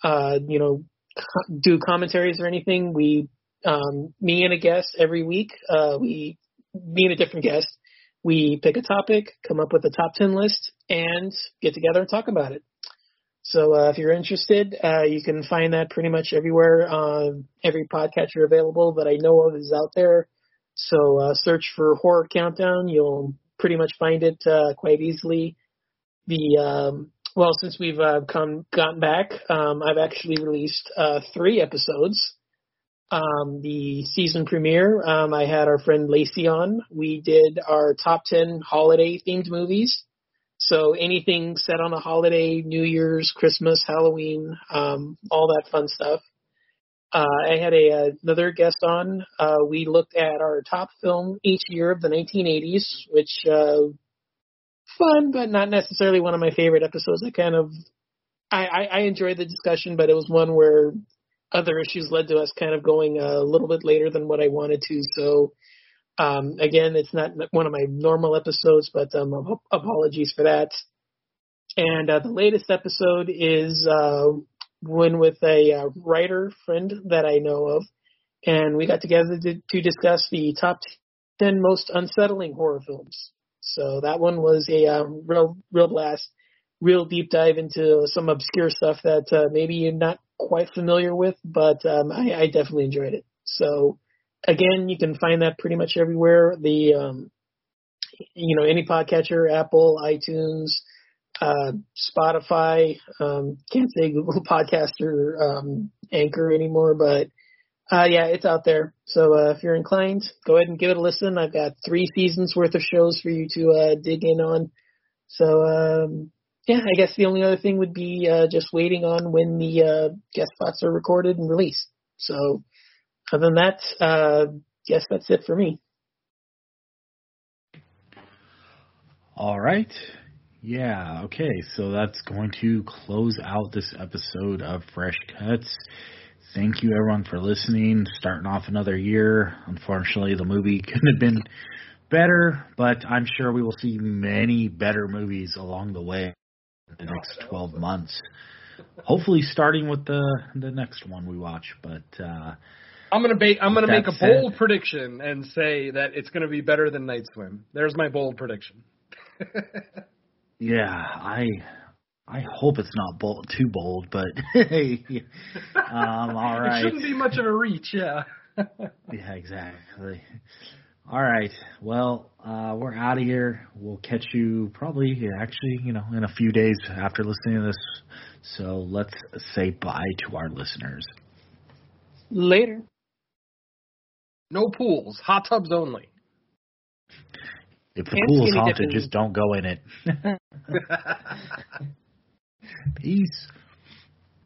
uh, you know, co- do commentaries or anything. We, um, me and a guest every week, uh, we, me and a different guest, we pick a topic, come up with a top 10 list, and get together and talk about it. So uh, if you're interested, uh, you can find that pretty much everywhere. Uh, every podcatcher available that I know of is out there. So uh, search for Horror Countdown. You'll pretty much find it uh, quite easily. The um, well, since we've uh, come gotten back, um, I've actually released uh, three episodes. Um, the season premiere, um, I had our friend Lacey on. We did our top ten holiday themed movies. So anything set on a holiday, New Year's, Christmas, Halloween, um, all that fun stuff. Uh, I had a, another guest on. Uh, we looked at our top film each year of the 1980s, which uh, fun, but not necessarily one of my favorite episodes. I kind of I, I, I enjoyed the discussion, but it was one where other issues led to us kind of going a little bit later than what I wanted to. So um, again, it's not one of my normal episodes, but um, apologies for that. And uh, the latest episode is uh, one with a uh, writer friend that I know of, and we got together to, to discuss the top ten most unsettling horror films. So that one was a uh, real, real blast, real deep dive into some obscure stuff that uh, maybe you're not quite familiar with, but um, I, I definitely enjoyed it. So again, you can find that pretty much everywhere. The um, you know any podcatcher, Apple, iTunes, uh, Spotify. Um, can't say Google (laughs) Podcast or um, Anchor anymore, but uh, yeah, it's out there. So uh, if you're inclined, go ahead and give it a listen. I've got three seasons worth of shows for you to uh, dig in on. So um, yeah, I guess the only other thing would be uh, just waiting on when the uh, guest spots are recorded and released. So other than that, uh, guess that's it for me. All right. Yeah, okay. So that's going to close out this episode of Fresh Cuts. Thank you everyone for listening. Starting off another year. Unfortunately, the movie (laughs) couldn't have been better, but I'm sure we will see many better movies along the way the next 12 months. Hopefully starting with the the next one we watch, but uh I'm gonna ba- I'm gonna make a bold prediction and say that it's gonna be better than Night Swim. There's my bold prediction. (laughs) yeah, I I hope it's not bold, too bold, but (laughs) hey, um, all It shouldn't be much of a reach, yeah. (laughs) Yeah, exactly. All right. Well, uh, we're out of here. We'll catch you probably, actually, you know, in a few days after listening to this. So let's say bye to our listeners. Later. no pools, hot tubs only. If the And pool is haunted, dipping. just don't go in it. (laughs) Peace.